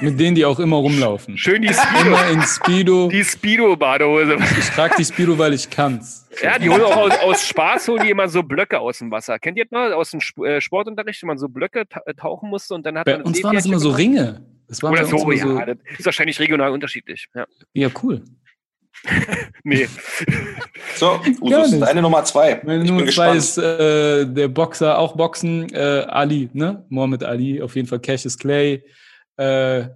Mit denen die auch immer rumlaufen. Schön die Speedo, Immer in Speedo. die Speedo-Badehose. Ich trage die Speedo, weil ich kann's. Ja, die holen auch aus, aus Spaß, holen die immer so Blöcke aus dem Wasser. Kennt ihr das noch? Aus dem äh, Sportunterricht, wenn man so Blöcke äh, tauchen musste und dann hat Bei man. uns waren das immer so Ringe. Das waren Oder so, ja. Das ist wahrscheinlich regional unterschiedlich. Ja. Ja, cool. Nee. So, Usus, nicht. deine Nummer zwei. Meine ich Nummer bin zwei gespannt. ist äh, der Boxer, auch Boxen, äh, Ali, ne? Mohammed Ali, auf jeden Fall Cassius Clay. Äh,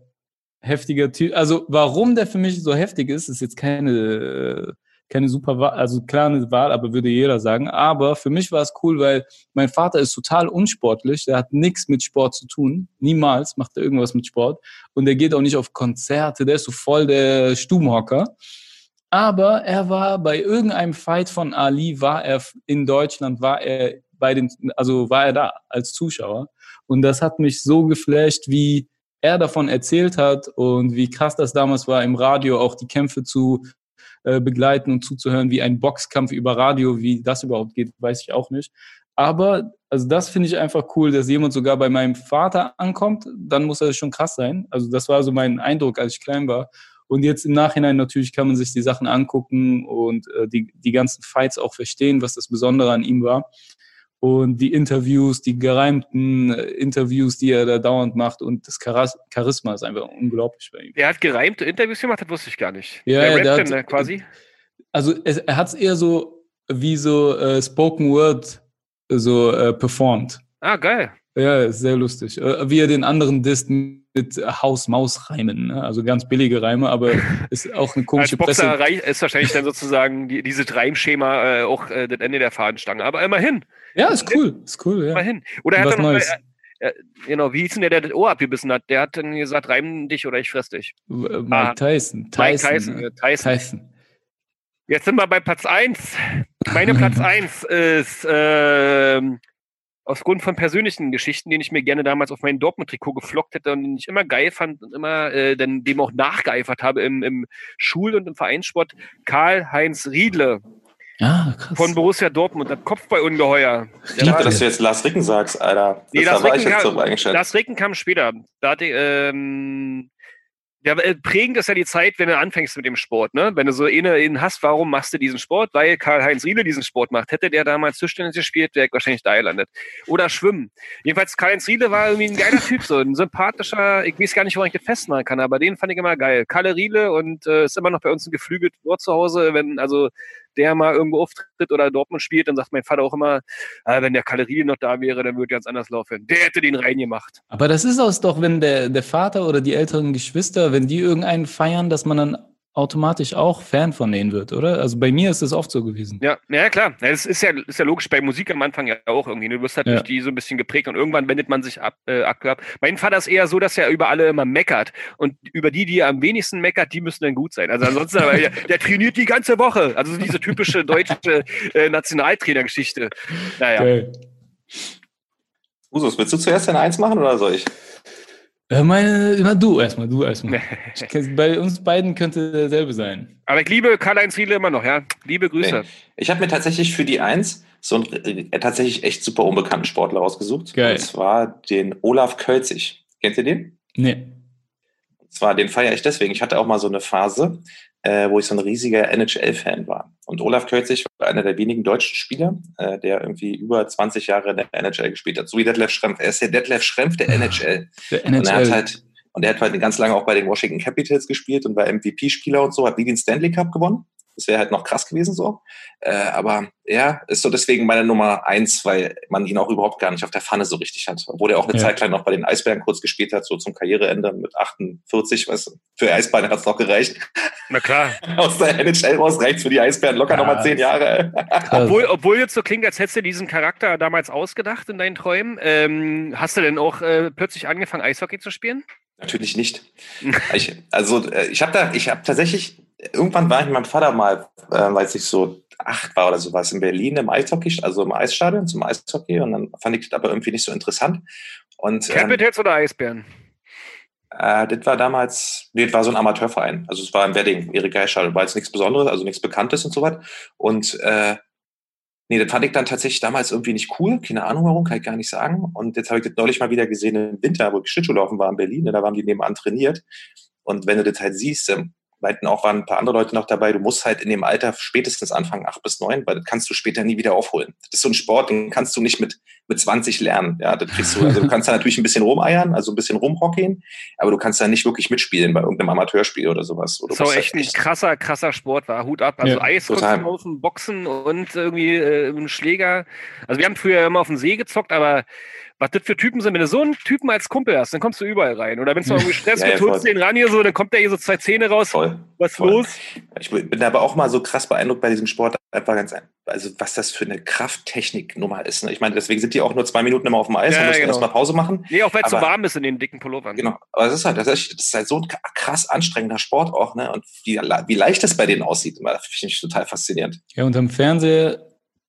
heftiger Typ. Also, warum der für mich so heftig ist, ist jetzt keine, äh, keine super Wahl, also klar eine Wahl, aber würde jeder sagen. Aber für mich war es cool, weil mein Vater ist total unsportlich, der hat nichts mit Sport zu tun. Niemals macht er irgendwas mit Sport. Und der geht auch nicht auf Konzerte, der ist so voll der Stubenhocker. Aber er war bei irgendeinem Fight von Ali, war er in Deutschland, war er bei den, also war er da als Zuschauer. Und das hat mich so geflasht, wie er davon erzählt hat und wie krass das damals war, im Radio auch die Kämpfe zu äh, begleiten und zuzuhören, wie ein Boxkampf über Radio, wie das überhaupt geht, weiß ich auch nicht. Aber also das finde ich einfach cool, dass jemand sogar bei meinem Vater ankommt, dann muss er schon krass sein. Also das war so mein Eindruck, als ich klein war. Und jetzt im Nachhinein natürlich kann man sich die Sachen angucken und äh, die, die ganzen Fights auch verstehen, was das Besondere an ihm war. Und die Interviews, die gereimten äh, Interviews, die er da dauernd macht und das Charas Charisma ist einfach unglaublich bei ihm. Der hat gereimte Interviews gemacht, das wusste ich gar nicht. Ja, der ja, der denn, hat- ne, quasi. Also es, er hat es eher so wie so äh, Spoken Word so äh, performt. Ah, geil. Ja, ist sehr lustig. Äh, Wie er den anderen disst mit Haus-Maus-Reimen. Ne? Also ganz billige Reime, aber ist auch eine Als komische Boxer Presse. ist wahrscheinlich dann sozusagen die, dieses Reimschema äh, auch äh, das Ende der Fahnenstange. Aber immerhin, Ja, ist cool. Ist cool, ja. immerhin. Oder er hat dann noch, Neues. äh, äh, genau, wie hieß denn der, der das Ohr abgebissen hat? Der hat dann gesagt, reim dich oder ich fress dich. W- Mike Ah, Tyson. Mike Tyson. Tyson. ne? äh, Tyson. Tyson. Jetzt sind wir bei Platz 1. Meine Platz 1 ist ähm, aufgrund von persönlichen Geschichten, den ich mir gerne damals auf mein Dortmund-Trikot geflockt hätte und den ich immer geil fand und immer äh, dann dem auch nachgeeifert habe im, im Schul- und im Vereinssport, Karl-Heinz Riedle Ja, krass. von Borussia Dortmund, das Kopfballungeheuer. Ich dachte, dass du jetzt Lars Ricken sagst, Alter. Nee, das Lars da war ich Ricken jetzt kam-. Das Regen kam später. Da hatte, ähm, ja, äh, prägend ist ja die Zeit, wenn du anfängst mit dem Sport, ne? Wenn du so eine in hast, warum machst du diesen Sport? Weil Karl-Heinz Riedle diesen Sport macht. Hätte der damals Tischtennis gespielt, wäre ich wahrscheinlich da gelandet. Oder Schwimmen. Jedenfalls, Karl-Heinz Riedle war irgendwie ein geiler Typ, so ein sympathischer, ich weiß gar nicht, woran ich das festmachen kann, aber den fand ich immer geil. Kalle Riedle und äh, ist immer noch bei uns ein geflügelt Wort zu Hause, wenn also der mal irgendwo auftritt oder Dortmund spielt, dann sagt mein Vater auch immer, ah, wenn der Kalle Riedle noch da wäre, dann würde ganz anders laufen. Der hätte den reingemacht. Aber das ist auch doch, wenn der, der Vater oder die älteren Geschwister, wenn die irgendeinen feiern, dass man dann automatisch auch Fan von denen wird, oder? Also bei mir ist das oft so gewesen. Ja, ja klar. Das ist ja, ist ja logisch bei Musik am Anfang ja auch irgendwie. Du wirst halt Ja. durch die so ein bisschen geprägt und irgendwann wendet man sich ab, äh, ab. Mein Vater ist eher so, dass er über alle immer meckert. Und über die, die er am wenigsten meckert, die müssen dann gut sein. Also ansonsten, aber der, der trainiert die ganze Woche. Also diese typische deutsche äh, Nationaltrainergeschichte. Naja. Geil. Usus, willst du zuerst deine Eins machen oder soll ich? Meine, immer du erstmal, du erstmal. Bei uns beiden könnte derselbe sein. Aber ich liebe Karl-Heinz Riedle immer noch, ja. Liebe Grüße. Nee. Ich habe mir tatsächlich für die Eins so einen äh, tatsächlich echt super unbekannten Sportler rausgesucht. Geil. Und zwar den Olaf Kölzig. Kennt ihr den? Nee. Und zwar, den feiere ich deswegen. Ich hatte auch mal so eine Phase, äh, wo ich so ein riesiger NHL-Fan war. Und Olaf Kölzig war einer der wenigen deutschen Spieler, äh, der irgendwie über 20 Jahre in der NHL gespielt hat. So wie Detlef Schrempf. Er ist der Detlef Schrempf der NHL. Der Und er hat NHL. halt, und er hat halt ganz lange auch bei den Washington Capitals gespielt und war MVP-Spieler und so, hat nie den Stanley Cup gewonnen. Das wäre halt noch krass gewesen so. Äh, aber er ist so deswegen meine Nummer eins, weil man ihn auch überhaupt gar nicht auf der Pfanne so richtig hat. Obwohl er auch eine Ja. Zeit lang noch bei den Eisbären kurz gespielt hat, so zum Karriereende mit 48, weißt du. Für Eisbären hat es noch gereicht. Na klar. Aus der NHL raus reicht's für die Eisbären locker Ja. nochmal zehn Jahre. Obwohl, obwohl jetzt so klingt, als hättest du diesen Charakter damals ausgedacht in deinen Träumen. Ähm, hast du denn auch äh, plötzlich angefangen, Eishockey zu spielen? Natürlich nicht. Ich, also äh, ich habe da, ich habe tatsächlich, irgendwann war ich mit meinem Vater mal, äh, als ich so acht war oder sowas, in Berlin im Eishockey, also im Eisstadion zum Eishockey und dann fand ich das aber irgendwie nicht so interessant. Und ähm, Capitals oder Eisbären? äh, das war damals, nee, das war so ein Amateurverein. Also es war im Wedding, Erik Geistschall, war jetzt nichts Besonderes, also nichts Bekanntes und so was. Und äh, nee, das fand ich dann tatsächlich damals irgendwie nicht cool. Keine Ahnung warum, kann ich gar nicht sagen. Und jetzt habe ich das neulich mal wieder gesehen im Winter, wo ich Schlittschuhlaufen war in Berlin. ne, Da waren die nebenan trainiert. Und wenn du das halt siehst, ähm, meinten auch, waren ein paar andere Leute noch dabei, du musst halt in dem Alter spätestens anfangen, acht bis neun, weil das kannst du später nie wieder aufholen. Das ist so ein Sport, den kannst du nicht mit, mit 20 lernen. Ja, das kriegst du. Also du kannst da natürlich ein bisschen rumeiern, also ein bisschen rumhockern, aber du kannst da nicht wirklich mitspielen bei irgendeinem Amateurspiel oder sowas. Du So echt halt ein krasser, krasser Sport war. Hut ab. Also Ja, Eis, total. Kunstlaufen, Boxen und irgendwie äh, Schläger. Also wir haben früher immer auf dem See gezockt, aber was das für Typen sind, wenn du so einen Typen als Kumpel hast, dann kommst du überall rein. Oder wenn es irgendwie Stress Ja, ja, gibt, holst du den ran hier so, dann kommt der hier so zwei Zähne raus. voll. Was ist voll. los? Ich bin aber auch mal so krass beeindruckt bei diesem Sport, einfach ganz, ein- also was das für eine Krafttechnik-Nummer ist. Ne? Ich meine, deswegen sind die auch nur zwei Minuten immer auf dem Eis Ja, und müssen genau. erstmal Pause machen. Nee, auch weil es so warm ist in den dicken Pullovern. Genau. Aber es ist halt, das ist, das ist halt so ein krass anstrengender Sport auch, ne? Und wie, wie leicht das bei denen aussieht, finde ich total faszinierend. Ja, unterm Fernseher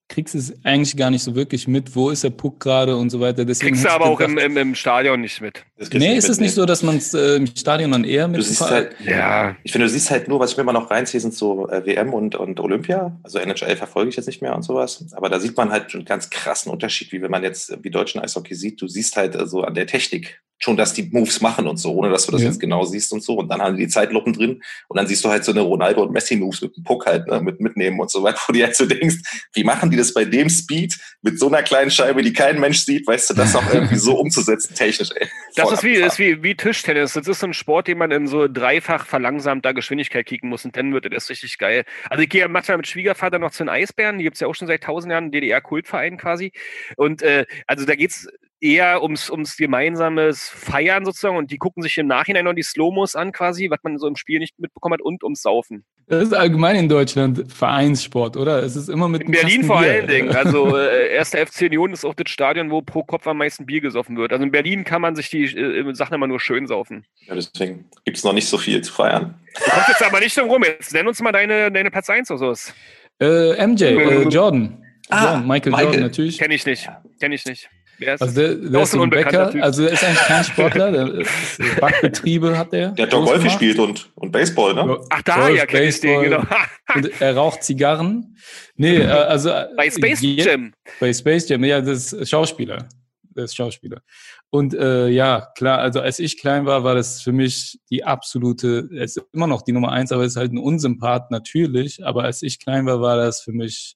kriegst du es eigentlich gar nicht so wirklich mit, wo ist der Puck gerade und so weiter. Deswegen Kriegst du aber auch im, im, im Stadion nicht mit. Nee, ist es nicht so, dass man es äh, im Stadion dann eher mit Du siehst halt, Ja. ich finde, du siehst halt nur, was ich mir immer noch reinziehe, sind so äh, WM und, und Olympia. Also NHL verfolge ich jetzt nicht mehr und sowas. Aber da sieht man halt schon einen ganz krassen Unterschied, wie wenn man jetzt äh, wie deutschen Eishockey sieht. Du siehst halt äh, so an der Technik schon, dass die Moves machen und so, ohne dass du das Ja. jetzt genau siehst und so. Und dann haben die die Zeitlupen drin und dann siehst du halt so eine Ronaldo- und Messi-Moves mit dem Puck halt ne, mit mitnehmen und so weiter, wo du halt so denkst, wie machen die das bei dem Speed mit so einer kleinen Scheibe, die kein Mensch sieht, weißt du, das auch irgendwie so umzusetzen, technisch, ey. Das ist wie, ist wie, wie Tischtennis. Das ist so ein Sport, den man in so dreifach verlangsamter Geschwindigkeit kicken muss und dann wird das richtig geil. Also ich gehe ja manchmal mit Schwiegervater noch zu den Eisbären, die gibt's ja auch schon seit tausend Jahren, DDR-Kultverein quasi. Und äh, also da geht's eher ums, ums gemeinsames Feiern sozusagen und die gucken sich im Nachhinein noch die Slow-Mos an quasi, was man so im Spiel nicht mitbekommen hat und ums Saufen. Das ist allgemein in Deutschland Vereinssport, oder? Es ist immer mit In Berlin vor Bier. allen Dingen. Also äh, erster FC Union ist auch das Stadion, wo pro Kopf am meisten Bier gesoffen wird. Also in Berlin kann man sich die äh, Sachen immer nur schön saufen. Ja, deswegen gibt es noch nicht so viel zu feiern. Du kommst jetzt aber nicht drum rum. Jetzt nenn uns mal deine, deine Platz 1 oder so. Äh, MJ, äh, Jordan. Ah, Jordan, Michael, Michael. Jordan natürlich. Kenn ich nicht. Kenn ich nicht. Wer ist Also der, der ist so ein Bäcker, Typ. also er ist eigentlich kein Sportler, der ist, Backbetriebe hat er. Der hat doch Golf gespielt und, und Baseball, ne? Ach, da, Golf, ja, kenn ich den, Baseball. genau. Und er raucht Zigarren. Nee, äh, also äh, Bei Space je- Jam. Bei Space Jam, ja, das ist Schauspieler. Das ist Schauspieler. Und äh, ja, klar, also als ich klein war, war das für mich die absolute, es ist immer noch die Nummer eins, aber es ist halt ein Unsympath natürlich. Aber als ich klein war, war das für mich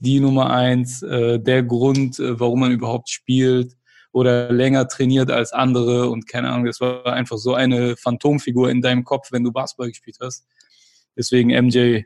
die Nummer eins, äh, der Grund, äh, warum man überhaupt spielt oder länger trainiert als andere und keine Ahnung, das war einfach so eine Phantomfigur in deinem Kopf, wenn du Basketball gespielt hast. Deswegen MJ,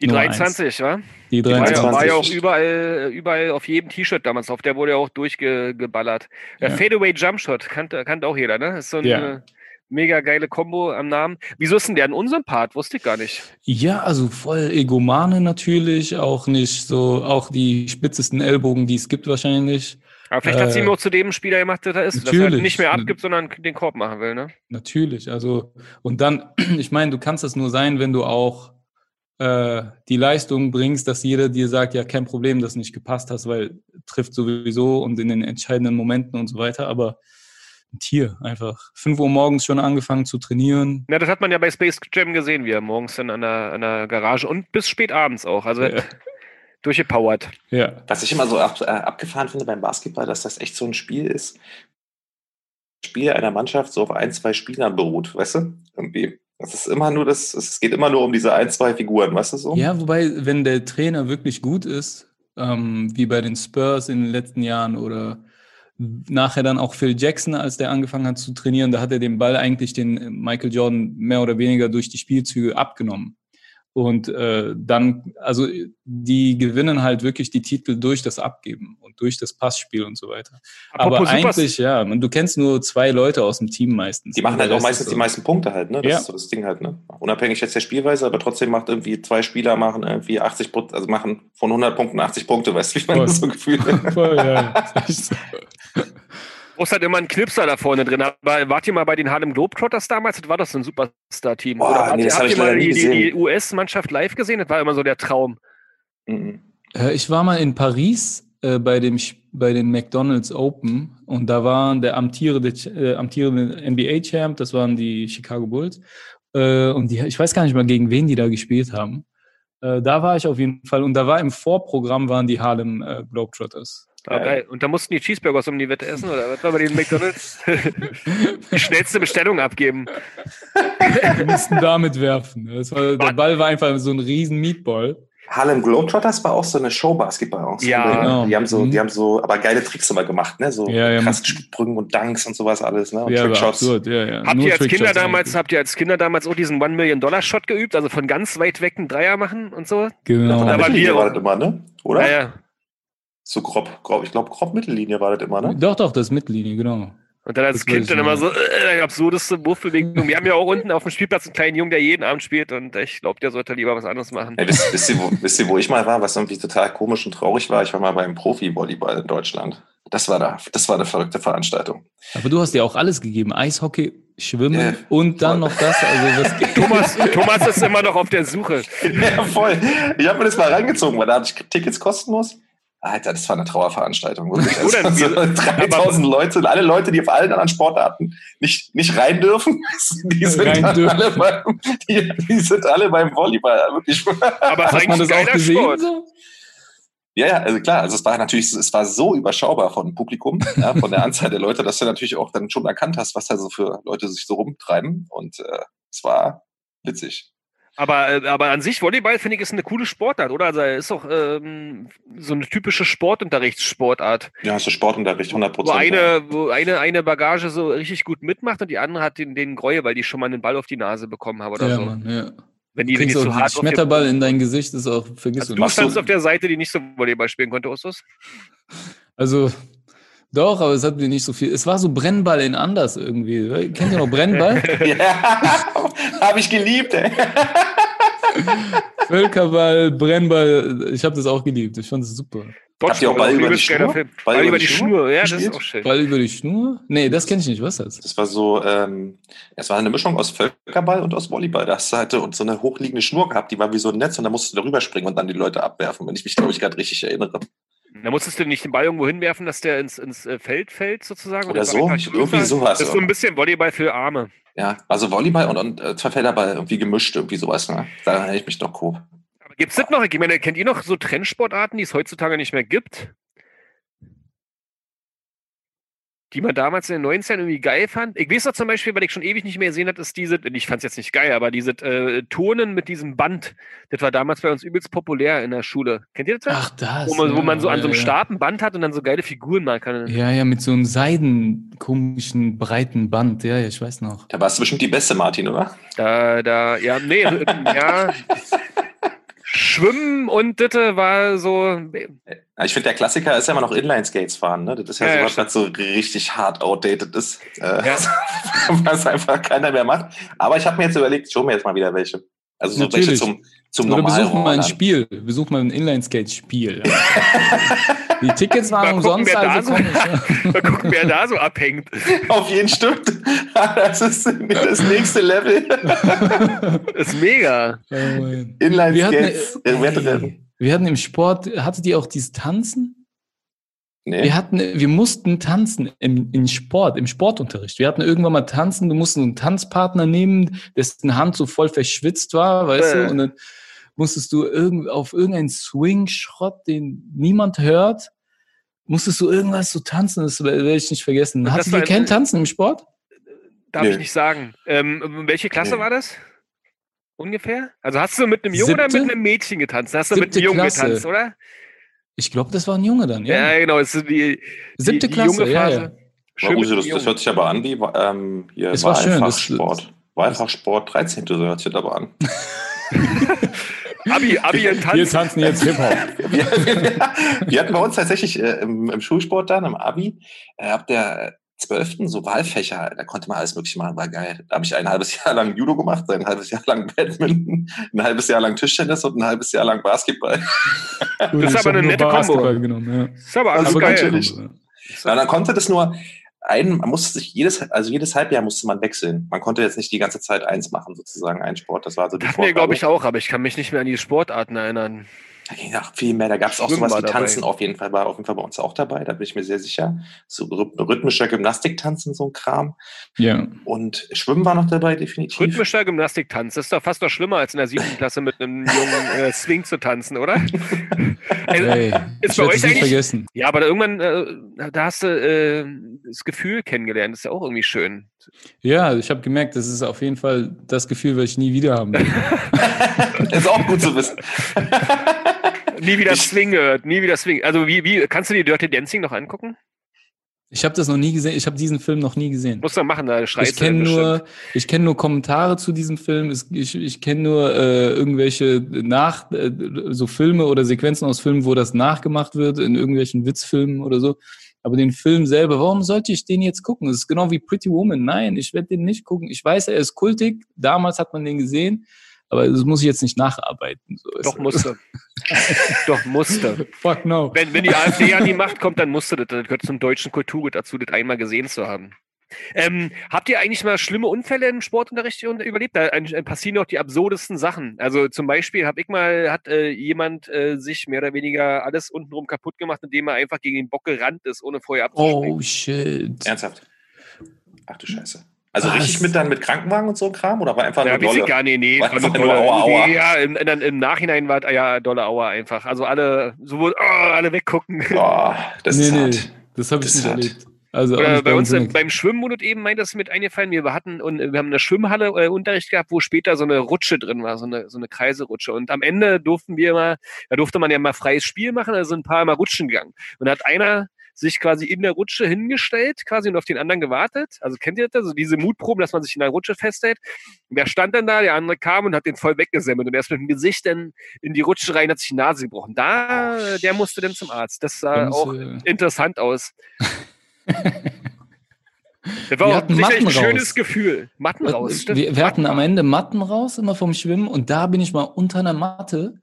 Die Nummer 23, wa? die War ja, 23. war ja auch überall, überall auf jedem T-Shirt damals drauf. Der wurde ja auch durchgeballert. Der Ja. Fadeaway Jumpshot kannte, kannte auch jeder, ne? Ist so eine Ja. Mega geile Kombo am Namen. Wieso ist denn der ein Unsympath? Wusste ich gar nicht. Ja, also voll Egomane natürlich, auch nicht so, auch die spitzesten Ellbogen, die es gibt wahrscheinlich. Aber vielleicht hat sie Äh, ihm auch zu dem Spieler gemacht, der da ist, dass er natürlich. nicht mehr abgibt, sondern den Korb machen will, ne? Natürlich, also und dann, ich meine, du kannst das nur sein, wenn du auch äh, die Leistung bringst, dass jeder dir sagt, ja, kein Problem, dass nicht gepasst hast, weil trifft sowieso und in den entscheidenden Momenten und so weiter, aber ein Tier einfach. 5 Uhr morgens schon angefangen zu trainieren. Na, das hat man ja bei Space Jam gesehen, wie er morgens dann an der, an der Garage und bis spät abends auch. Also Ja. durchgepowert. Ja, Was ich immer so ab, äh, abgefahren finde beim Basketball, dass das echt so ein Spiel ist. Spiel einer Mannschaft so auf ein, zwei Spielern beruht, weißt du? Irgendwie. Das ist immer nur das, es geht immer nur um diese ein, zwei Figuren, weißt du so? Ja, wobei, wenn der Trainer wirklich gut ist, ähm, wie bei den Spurs in den letzten Jahren oder nachher dann auch Phil Jackson, als der angefangen hat zu trainieren, da hat er den Ball eigentlich den Michael Jordan mehr oder weniger durch die Spielzüge abgenommen. Und äh, dann, also die gewinnen halt wirklich die Titel durch das Abgeben und durch das Passspiel und so weiter. Aber Apropos Super- eigentlich, ja, man, du kennst nur zwei Leute aus dem Team meistens. Die machen halt auch Rest meistens ist die so- meisten Punkte halt, ne? Das Ja. ist so das Ding halt, ne? Unabhängig jetzt der Spielweise, aber trotzdem macht irgendwie zwei Spieler machen irgendwie 80 Punkte, also machen von 100 Punkten 80 Punkte, weißt du, wie ich meine, Voll. das so gefühlt. Voll, ja, das. Brauchst halt immer einen Knipser da vorne drin. Aber wart ihr mal bei den Harlem Globetrotters damals? Das war doch so ein Superstar-Team. Oder wart nee, das hab habt ich ihr mal die, die. US-Mannschaft live gesehen? Das war immer so der Traum. Mhm. Äh, Ich war mal in Paris äh, bei, dem, bei den McDonald's Open und da waren der amtierende, äh, amtierende NBA-Champ, das waren die Chicago Bulls. Äh, und die, ich weiß gar nicht mal, gegen wen die da gespielt haben. Äh, da war ich auf jeden Fall und da war im Vorprogramm waren die Harlem äh, Globetrotters. Geil. geil. Und da mussten die Cheeseburgers um die Wette essen, oder was war bei den McDonalds? die schnellste Bestellung abgeben. Die mussten damit werfen. Das war, der Ball war einfach so ein riesen Meatball. Harlem Globetrotters war auch so eine Show-Basketball. Auch so Ja. Genau. Die haben so, Mhm. die haben so, aber geile Tricks immer gemacht, ne? So Ja, ja, krass Sprüngen und Dunks und sowas alles, ne? Und Ja, Trickshots. absurd. Ja, ja. Habt Nur ihr als Kinder damals, eigentlich. habt ihr als Kinder damals auch diesen One-Million-Dollar-Shot geübt? Also von ganz weit weg einen Dreier machen und so? Genau. Der Da war Mittellinie wir- war das immer, ne? Oder? Naja. So grob, grob, ich glaube, grob Mittellinie war das immer, ne? Doch, doch, das ist Mittellinie, genau. Und dann als Das Kind dann immer so, äh, absurdeste Wurfbewegung. Wir haben ja auch unten auf dem Spielplatz einen kleinen Jungen, der jeden Abend spielt und ich glaube, der sollte lieber was anderes machen. Ey, wisst, wisst, ihr, wo, wisst ihr, wo ich mal war, was irgendwie total komisch und traurig war? Ich war mal beim Profi-Volleyball in Deutschland. Das war da, das war eine verrückte Veranstaltung. Aber du hast ja auch alles gegeben. Eishockey, Schwimmen Ja, und dann voll. noch das. Also das Thomas, Thomas ist immer noch auf der Suche. Ja, voll. Ich habe mir das mal reingezogen, weil da hatte ich Tickets kostenlos. Alter, das war eine Trauerveranstaltung. Denn? Also, 3000 Leute, alle Leute, die auf allen anderen Sportarten nicht, nicht rein dürfen, die sind, Rein alle dürfen. beim, die, die sind alle beim Volleyball. Wirklich. Aber Hat man das auch gesehen? Sport. So? Ja, ja, also klar, also es war natürlich, es war so überschaubar von Publikum, ja, von der Anzahl der Leute, dass du natürlich auch dann schon erkannt hast, was da so für Leute sich so rumtreiben. Und äh, es war witzig. Aber, äh, aber an sich, Volleyball finde ich ist eine coole Sportart, oder? Also ist doch ähm, so eine typische Sportunterrichtssportart. Ja, hast du Sportunterricht, 100 Wo Prozent. eine, wo eine, eine Bagage so richtig gut mitmacht und die andere hat den, den Gräuel, weil die schon mal einen Ball auf die Nase bekommen haben oder Ja, so. Mann, ja. Wenn Du die, wenn die auch hart einen Schmetterball in dein Gesicht, ist auch, vergiss Also du du standst auf der Seite, die nicht so Volleyball spielen konnte, Ostos? Also Doch, aber es hat mir nicht so viel. Es war so Brennball in anders irgendwie. Kennt ihr noch Brennball? ja, habe ich geliebt, ey. Völkerball, Brennball, ich habe das auch geliebt. Ich fand es super. Habt ihr auch Ball über die Schnur? Ball Ball über die Schnur, ja, das ist auch schön. Ball über die Schnur? Nee, das kenne ich nicht. Was ist das? Das war so, ähm, es war eine Mischung aus Völkerball und aus Volleyball. Da hast du halt und so eine hochliegende Schnur gehabt, die war wie so ein Netz und da musstest du darüber springen und dann die Leute abwerfen, wenn ich mich, glaube ich, gerade richtig erinnere. Da musstest du nicht den Ball irgendwo hinwerfen, dass der ins, ins äh, Feld fällt, sozusagen. Oder Und so, irgendwie sowas. Das ist so ein bisschen Volleyball für Arme. Ja, also Volleyball und, und äh, Zweifelderball irgendwie gemischt, irgendwie sowas. Ne? Da erinnere ich mich noch grob. Aber gibt es das noch? Ich meine, kennt ihr noch so Trendsportarten, die es heutzutage nicht mehr gibt? Die man damals in den 90ern irgendwie geil fand. Ich weiß noch zum Beispiel, weil ich schon ewig nicht mehr gesehen habe, ist diese, ich fand es jetzt nicht geil, aber diese äh, Turnen mit diesem Band, das war damals bei uns übelst populär in der Schule. Kennt ihr das? Ach, das. wo, man, wo ja, man so an so einem ja, Stab ein Band hat und dann so geile Figuren machen kann. Ja, ja, mit so einem seiden, komischen, breiten Band. Ja, ja, ich weiß noch. Da warst du bestimmt die Beste, Martin, oder? Da, da, ja, nee, ja. Schwimmen und das war so, Ja, ich finde, der Klassiker ist ja immer noch Inline-Skates fahren. Ne? Das ist ja, Ja, ja, sowas, was so richtig hart outdated ist. Äh, Ja. was einfach keiner mehr macht. Aber ich habe mir jetzt überlegt, ich hole mir jetzt mal wieder welche. Also so welche Natürlich. zum, zum Oder normalen besuchen mal ein. Spiel. Besuchen mal ein Inline-Skate-Spiel. die Tickets Mal waren gucken, umsonst, da also so- mal gucken, wer da so abhängt. Auf jeden stimmt. Das ist das nächste Level. ist mega. Oh. Inline-Skates. wir, äh, hatten, Wettrennen. wir hatten im Sport, hattet ihr auch dieses Tanzen? Nee. Wir hatten, wir mussten tanzen im, im Sport, im Sportunterricht. Wir hatten irgendwann mal tanzen, du musst einen Tanzpartner nehmen, dessen Hand so voll verschwitzt war, weißt Äh. du, und dann musstest du irgend, auf irgendeinen Swing-Schrott, den niemand hört, musstest du irgendwas so tanzen, das werde ich nicht vergessen. War ihr kein ein- Tanzen im Sport? Darf Nö. ich nicht sagen. Ähm, welche Klasse Nee. war das? Ungefähr? Also hast du mit einem Jungen oder mit Siebte? einem Mädchen getanzt? Hast du mit Siebte einem Jungen Klasse. getanzt, oder? Ich glaube, das war ein Junge dann, Ja, ja. genau. Das ist die, Siebte die, die Klasse, junge ja, Phase. ja. Schön War mit Uso, dem das, das hört sich aber an wie ähm, hier Es war schön, das- Wahlfachsport. Wahlfachsport 13. So hört sich das aber an. Abi, Abi und Wir Tanz. tanzen jetzt Hip-Hop. wir, wir, wir hatten bei uns tatsächlich äh, im, im Schulsport dann, im Abi, äh, ab der 12. so Wahlfächer, da konnte man alles mögliche machen, war geil. Da habe ich ein halbes Jahr lang Judo gemacht, ein halbes Jahr lang Badminton, ein halbes Jahr lang Tischtennis und ein halbes Jahr lang Basketball. Das ist Ich aber eine nette Kombo. Basketball Genommen, ja. ist aber alles Also geil. natürlich. Ja, dann konnte das nur ein, man musste sich jedes, also jedes Halbjahr musste man wechseln. Man konnte jetzt nicht die ganze Zeit eins machen, sozusagen, ein Sport. Das war so die wir, Vorgabe. glaube ich, auch, aber ich kann mich nicht mehr an die Sportarten erinnern. Da ging noch viel mehr. Da gab es auch sowas wie dabei. Tanzen auf jeden Fall, war auf jeden Fall bei uns auch dabei, da bin ich mir sehr sicher. So rhyth- rhythmischer Gymnastiktanzen, so ein Kram. Ja. Und Schwimmen war noch dabei, definitiv. Rhythmischer Gymnastiktanz. Das ist doch fast noch schlimmer, als in der siebten Klasse mit einem jungen äh, Swing zu tanzen, oder? Also, Hey, ist ich bei werde euch es nicht eigentlich- vergessen. Ja, aber da irgendwann, äh, da hast du äh, das Gefühl kennengelernt. Das ist ja auch irgendwie schön. Ja, ich habe gemerkt, das ist auf jeden Fall das Gefühl, was ich nie wieder haben will. ist auch gut zu wissen. Nie wieder Ich- Swing gehört, nie wieder Swing. Also wie, wie kannst du dir Dirty Dancing noch angucken? Ich habe das noch nie gesehen. Ich habe diesen Film noch nie gesehen. Musst du machen, da schreist Ich kenne nur, ich kenne nur Kommentare zu diesem Film. Ich ich kenne nur äh, irgendwelche nach äh, so Filme oder Sequenzen aus Filmen, wo das nachgemacht wird in irgendwelchen Witzfilmen oder so. Aber den Film selber, warum sollte ich den jetzt gucken? Das ist genau wie Pretty Woman. Nein, ich werde den nicht gucken. Ich weiß, er ist kultig. Damals hat man den gesehen, aber das muss ich jetzt nicht nacharbeiten. So Doch musste. Doch musste. Fuck no. Wenn, wenn die AfD an die Macht kommt, dann musste das. Das gehört zum deutschen Kulturgut dazu, das einmal gesehen zu haben. Ähm, habt ihr eigentlich mal schlimme Unfälle im Sportunterricht überlebt? Da passieren auch die absurdesten Sachen. Also zum Beispiel habe ich mal, hat äh, jemand äh, sich mehr oder weniger alles untenrum kaputt gemacht, indem er einfach gegen den Bock gerannt ist, ohne vorher abzuspringen. Oh shit. Ernsthaft. Ach du Scheiße. Also Was? richtig mit dann mit Krankenwagen und so ein Kram? Oder war einfach Ja, nur dolle? gar nicht, nee. War einfach nur Aua, Aua. nee, Ja, im, im, im Nachhinein war es ja dolle Aua einfach. Also alle, sowohl, oh, alle weggucken. Oh, das nee, ist nee, hart. das habe ich Das nicht hart. erlebt. Also nicht bei uns der- beim Schwimmen, du eben meint, das mit eingefallen. Wir hatten und wir haben in der Schwimmhalle äh, Unterricht gehabt, wo später so eine Rutsche drin war, so eine, so eine Kreiserutsche. Und am Ende durften wir mal, da durfte man ja mal freies Spiel machen, also ein paar Mal rutschen gegangen. Und da hat einer sich quasi in der Rutsche hingestellt, quasi und auf den anderen gewartet. Also kennt ihr das? Also diese Mutproben, dass man sich in der Rutsche festhält. Und der stand dann da, der andere kam und hat den voll weggesemmelt und er ist mit dem Gesicht dann in die Rutsche rein, hat sich die Nase gebrochen. Da, der musste dann zum Arzt. Das sah muss, auch äh, interessant aus. Das war Wir hatten sicherlich ein Matten schönes raus. Gefühl. Matten raus. stimmt. Wir, wir hatten Matten am Ende Matten raus, immer vom Schwimmen, und da bin ich mal unter einer Matte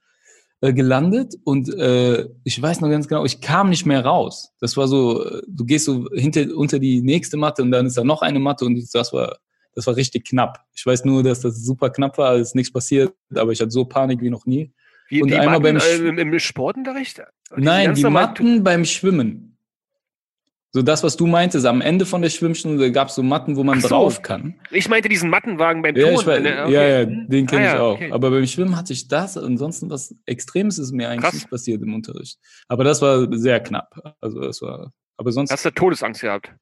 äh, gelandet und äh, ich weiß noch ganz genau, ich kam nicht mehr raus. Das war so, äh, du gehst so hinter, unter die nächste Matte und dann ist da noch eine Matte und das war, das war richtig knapp. Ich weiß nur, dass das super knapp war, es ist nichts passiert, aber ich hatte so Panik wie noch nie. Wie, und die einmal Matten, beim Sch- äh, im, Sportunterricht? Diese Nein, die Matten beim Schwimmen. So das, was du meintest, am Ende von der Schwimmstunde gab es so Matten, wo man so. drauf kann. Ich meinte diesen Mattenwagen beim Ja, Ton. ne? Okay. ja, ja, Hm. den kenne Ah, ich ja, auch. okay. Aber beim Schwimmen hatte ich das. Ansonsten was Extremes ist mir eigentlich Krass. nicht passiert im Unterricht. Aber das war sehr knapp. Also das war. Aber sonst Hast du Todesangst gehabt?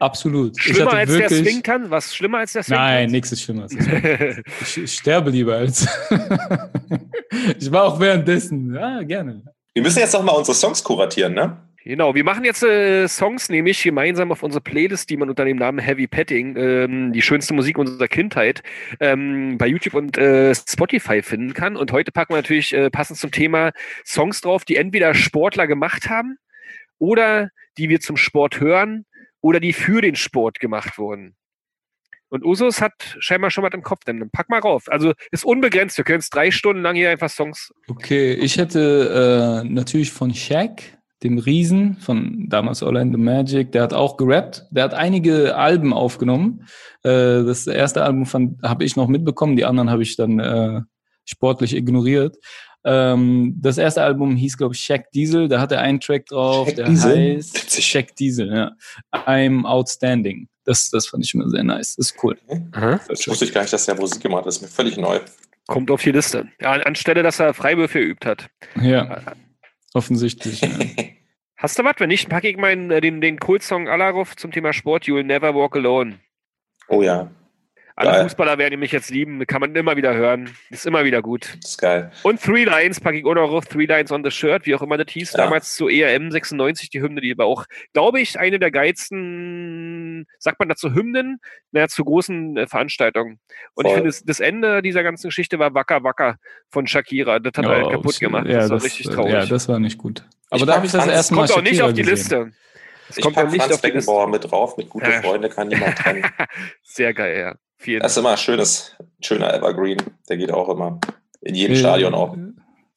absolut. Ich Schlimmer hatte als der wirklich- Swingtanz? Was schlimmer als der Nein, Swingtanz? nichts ist schlimmer. Ich, ich sterbe lieber als. ich war auch währenddessen. Ja, gerne. Wir müssen jetzt noch mal unsere Songs kuratieren, ne? Genau, wir machen jetzt äh, Songs nämlich gemeinsam auf unsere Playlist, die man unter dem Namen Heavy Petting, ähm, die schönste Musik unserer Kindheit, ähm, bei YouTube und äh, Spotify finden kann. Und heute packen wir natürlich äh, passend zum Thema Songs drauf, die entweder Sportler gemacht haben oder die wir zum Sport hören oder die für den Sport gemacht wurden. Und Usus hat scheinbar schon was im Kopf, dann pack mal rauf. Also ist unbegrenzt, wir können jetzt drei Stunden lang hier einfach Songs. Okay, ich hätte äh, natürlich von Shaq, dem Riesen von damals Orlando Magic, der hat auch gerappt. Der hat einige Alben aufgenommen. Äh, das erste Album habe ich noch mitbekommen, die anderen habe ich dann äh, sportlich ignoriert. Ähm, das erste Album hieß, glaube ich, Shaq Diesel. Da hat er einen Track drauf, Shaq der Diesel? heißt. Shaq Diesel, ja. I'm Outstanding. Das, das fand ich immer sehr nice. Das ist cool. Das wusste ich gar nicht, dass der Musik gemacht hat. Das ist mir völlig neu. Kommt auf die Liste. Ja, anstelle, dass er Freiwürfe geübt hat. Ja, offensichtlich. ja. Hast du was? Wenn nicht, packe ich meinen, äh, den, den Kult-Song Alarov zum Thema Sport. You'll never walk alone. Oh ja, Alle Geil. Fußballer werden mich jetzt lieben. Kann man immer wieder hören. Ist immer wieder gut. das ist geil. Und Three Lines packe ich auch noch auf. Three Lines on the Shirt, wie auch immer das hieß. Ja. Damals zu ERM 96, die Hymne, die war auch, glaube ich, eine der geilsten, sagt man dazu Hymnen, naja, zu großen äh, Veranstaltungen. Und ich Voll. finde, das, das Ende dieser ganzen Geschichte war Wacker Wacker von Shakira. Das hat halt Oh, kaputt gemacht. Ja, das war das, richtig äh, traurig. Ja, das war nicht gut. Aber Ich da pack habe ich das erste Mal kommt auch nicht auf die gesehen. Liste. Es Ich kommt auch packe nicht Franz auf die Liste. Beckenbauer mit drauf, mit gute Ja. Freunde kann niemand trennen. Sehr geil, ja. Vielen Das ist immer ein schönes, schöner Evergreen. Der geht auch immer in jedem Äh, Stadion auch.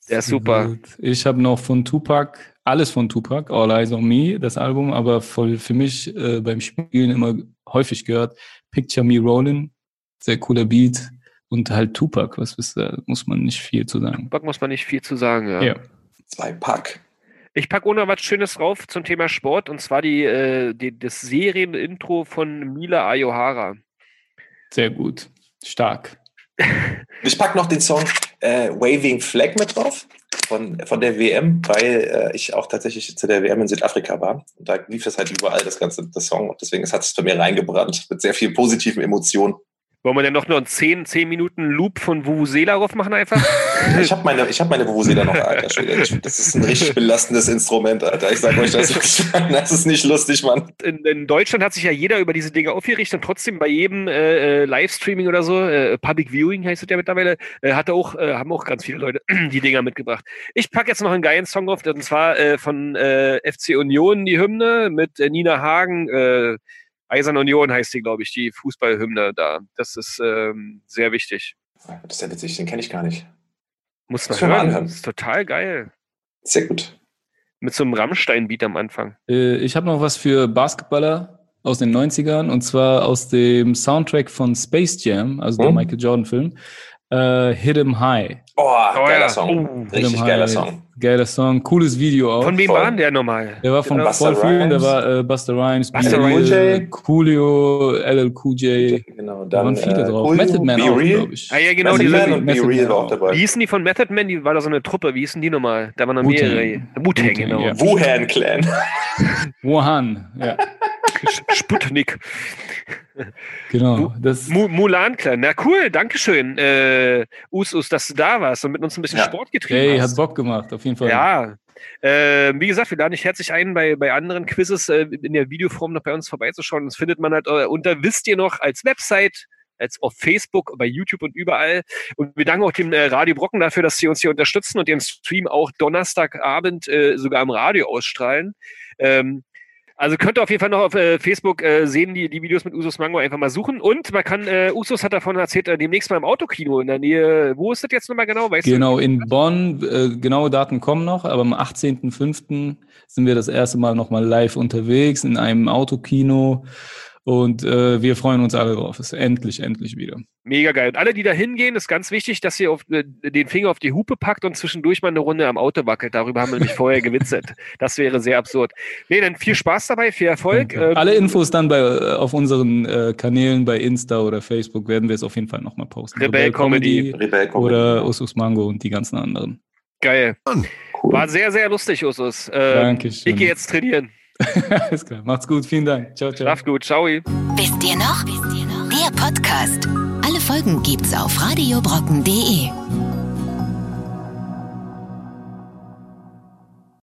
Der ist super. Gut. Ich habe noch von Tupac, alles von Tupac, All Eyes on Me, das Album, aber voll für mich äh, beim Spielen immer häufig gehört. Picture Me Rollin', sehr cooler Beat. Und halt Tupac, was wisst ihr, muss man nicht viel zu sagen. Bock muss man nicht viel zu sagen, ja. Ja. Zwei Pack. Ich packe auch noch was Schönes drauf zum Thema Sport und zwar die, äh, die, das Serienintro von Mila Ayohara. Sehr gut. Stark. Ich pack noch den Song äh, Waving Flag mit drauf von, von der WM, weil äh, ich auch tatsächlich zu der WM in Südafrika war. Und da lief das halt überall, das ganze das Song. Und deswegen hat es bei mir reingebrannt mit sehr vielen positiven Emotionen. Wollen wir denn noch nur einen 10, 10 Minuten Loop von Vuvuzela machen einfach? Ich habe meine, ich hab meine Vuvuzela noch, Alter. Das ist ein richtig belastendes Instrument, Alter. Ich sag euch das. Das ist nicht lustig, Mann. In, in Deutschland hat sich ja jeder über diese Dinge aufgerichtet und trotzdem bei jedem äh, äh, Livestreaming oder so, äh, Public Viewing heißt es ja mittlerweile, äh, hatte auch, äh, haben auch ganz viele Leute die Dinger mitgebracht. Ich packe jetzt noch einen geilen Song drauf, und zwar äh, von äh, FC Union, die Hymne mit äh, Nina Hagen, Eiserne Union heißt die, glaube ich, die Fußballhymne da. Das ist ähm, sehr wichtig. Das ist ja witzig, den kenne ich gar nicht. Muss man mal hören. anhören. Das ist total geil. Sehr gut. Mit so einem Rammstein-Beat am Anfang. Äh, ich habe noch was für Basketballer aus den 90ern und zwar aus dem Soundtrack von Space Jam, also der Hm? Michael Jordan-Film. Äh, Hit 'em High. Oh, geiler ja. Song. Oh. Hit 'em Richtig geiler High. Song. Geiler Song. Cooles Video auch. Von wem war denn der nochmal? Der war von Genau. Busta vielen, der Rhymes. war äh, Buster Rhymes, Busta B. Rhymes. Real, Coolio, LL Cool J. Genau, Da waren dann viele äh, drauf. Coolio, Method Man Be auch, Real. glaube ich. Ah ja, genau, Method Man und Be Method Real Man war auch dabei. Wie hießen die von Method Man? Die war da so eine Truppe. Wie hießen die nochmal? Da waren noch mehrere. Wu-Tang, genau. ja. Wuhan Clan. Wuhan, ja, Sputnik. Genau. Das, Mu Mulan Clan. Na cool, Dankeschön. Äh, Usus, dass du da warst und mit uns ein bisschen Ja. Sport getrieben ey, hast. hat Bock gemacht, auf jeden Fall. Ja. Äh, wie gesagt, wir laden dich herzlich ein, bei, bei anderen Quizzes äh, in der Videoform noch bei uns vorbeizuschauen. Das findet man halt äh, unter Wisst ihr noch als Website, als auf Facebook, bei YouTube und überall. Und wir danken auch dem äh, Radio Brocken dafür, dass sie uns hier unterstützen und den Stream auch Donnerstagabend äh, sogar im Radio ausstrahlen. Ähm, Also könnt ihr auf jeden Fall noch auf äh, Facebook äh, sehen, die, die Videos mit Usus Mango einfach mal suchen. Und man kann, äh, Usus hat davon erzählt, äh, demnächst mal im Autokino in der Nähe. Wo ist das jetzt nochmal genau? Weißt genau, du? in Bonn. Äh, genaue Daten kommen noch, aber am 18.05. sind wir das erste Mal nochmal live unterwegs in einem Autokino. Und äh, wir freuen uns alle drauf. Es ist endlich, endlich wieder. Mega geil. Und alle, die da hingehen, ist ganz wichtig, dass ihr auf, äh, den Finger auf die Hupe packt und zwischendurch mal eine Runde am Auto wackelt. Darüber haben wir nämlich vorher gewitzelt. Das wäre sehr absurd. Nee, dann viel Spaß dabei, viel Erfolg. Ähm, alle Infos dann bei, äh, auf unseren äh, Kanälen bei Insta oder Facebook werden wir es auf jeden Fall nochmal posten. Rebell Comedy, Rebell Comedy oder Usus Mango und die ganzen anderen. Geil. Cool. War sehr, sehr lustig, Usus. Ähm, Dankeschön. Ich gehe jetzt trainieren. Alles klar. Macht's gut. Vielen Dank. Ciao, ciao. Schlaf gut. Ciao. Wisst ihr noch? Wisst ihr noch? Der Podcast. Alle Folgen gibt's auf radiobrocken.de.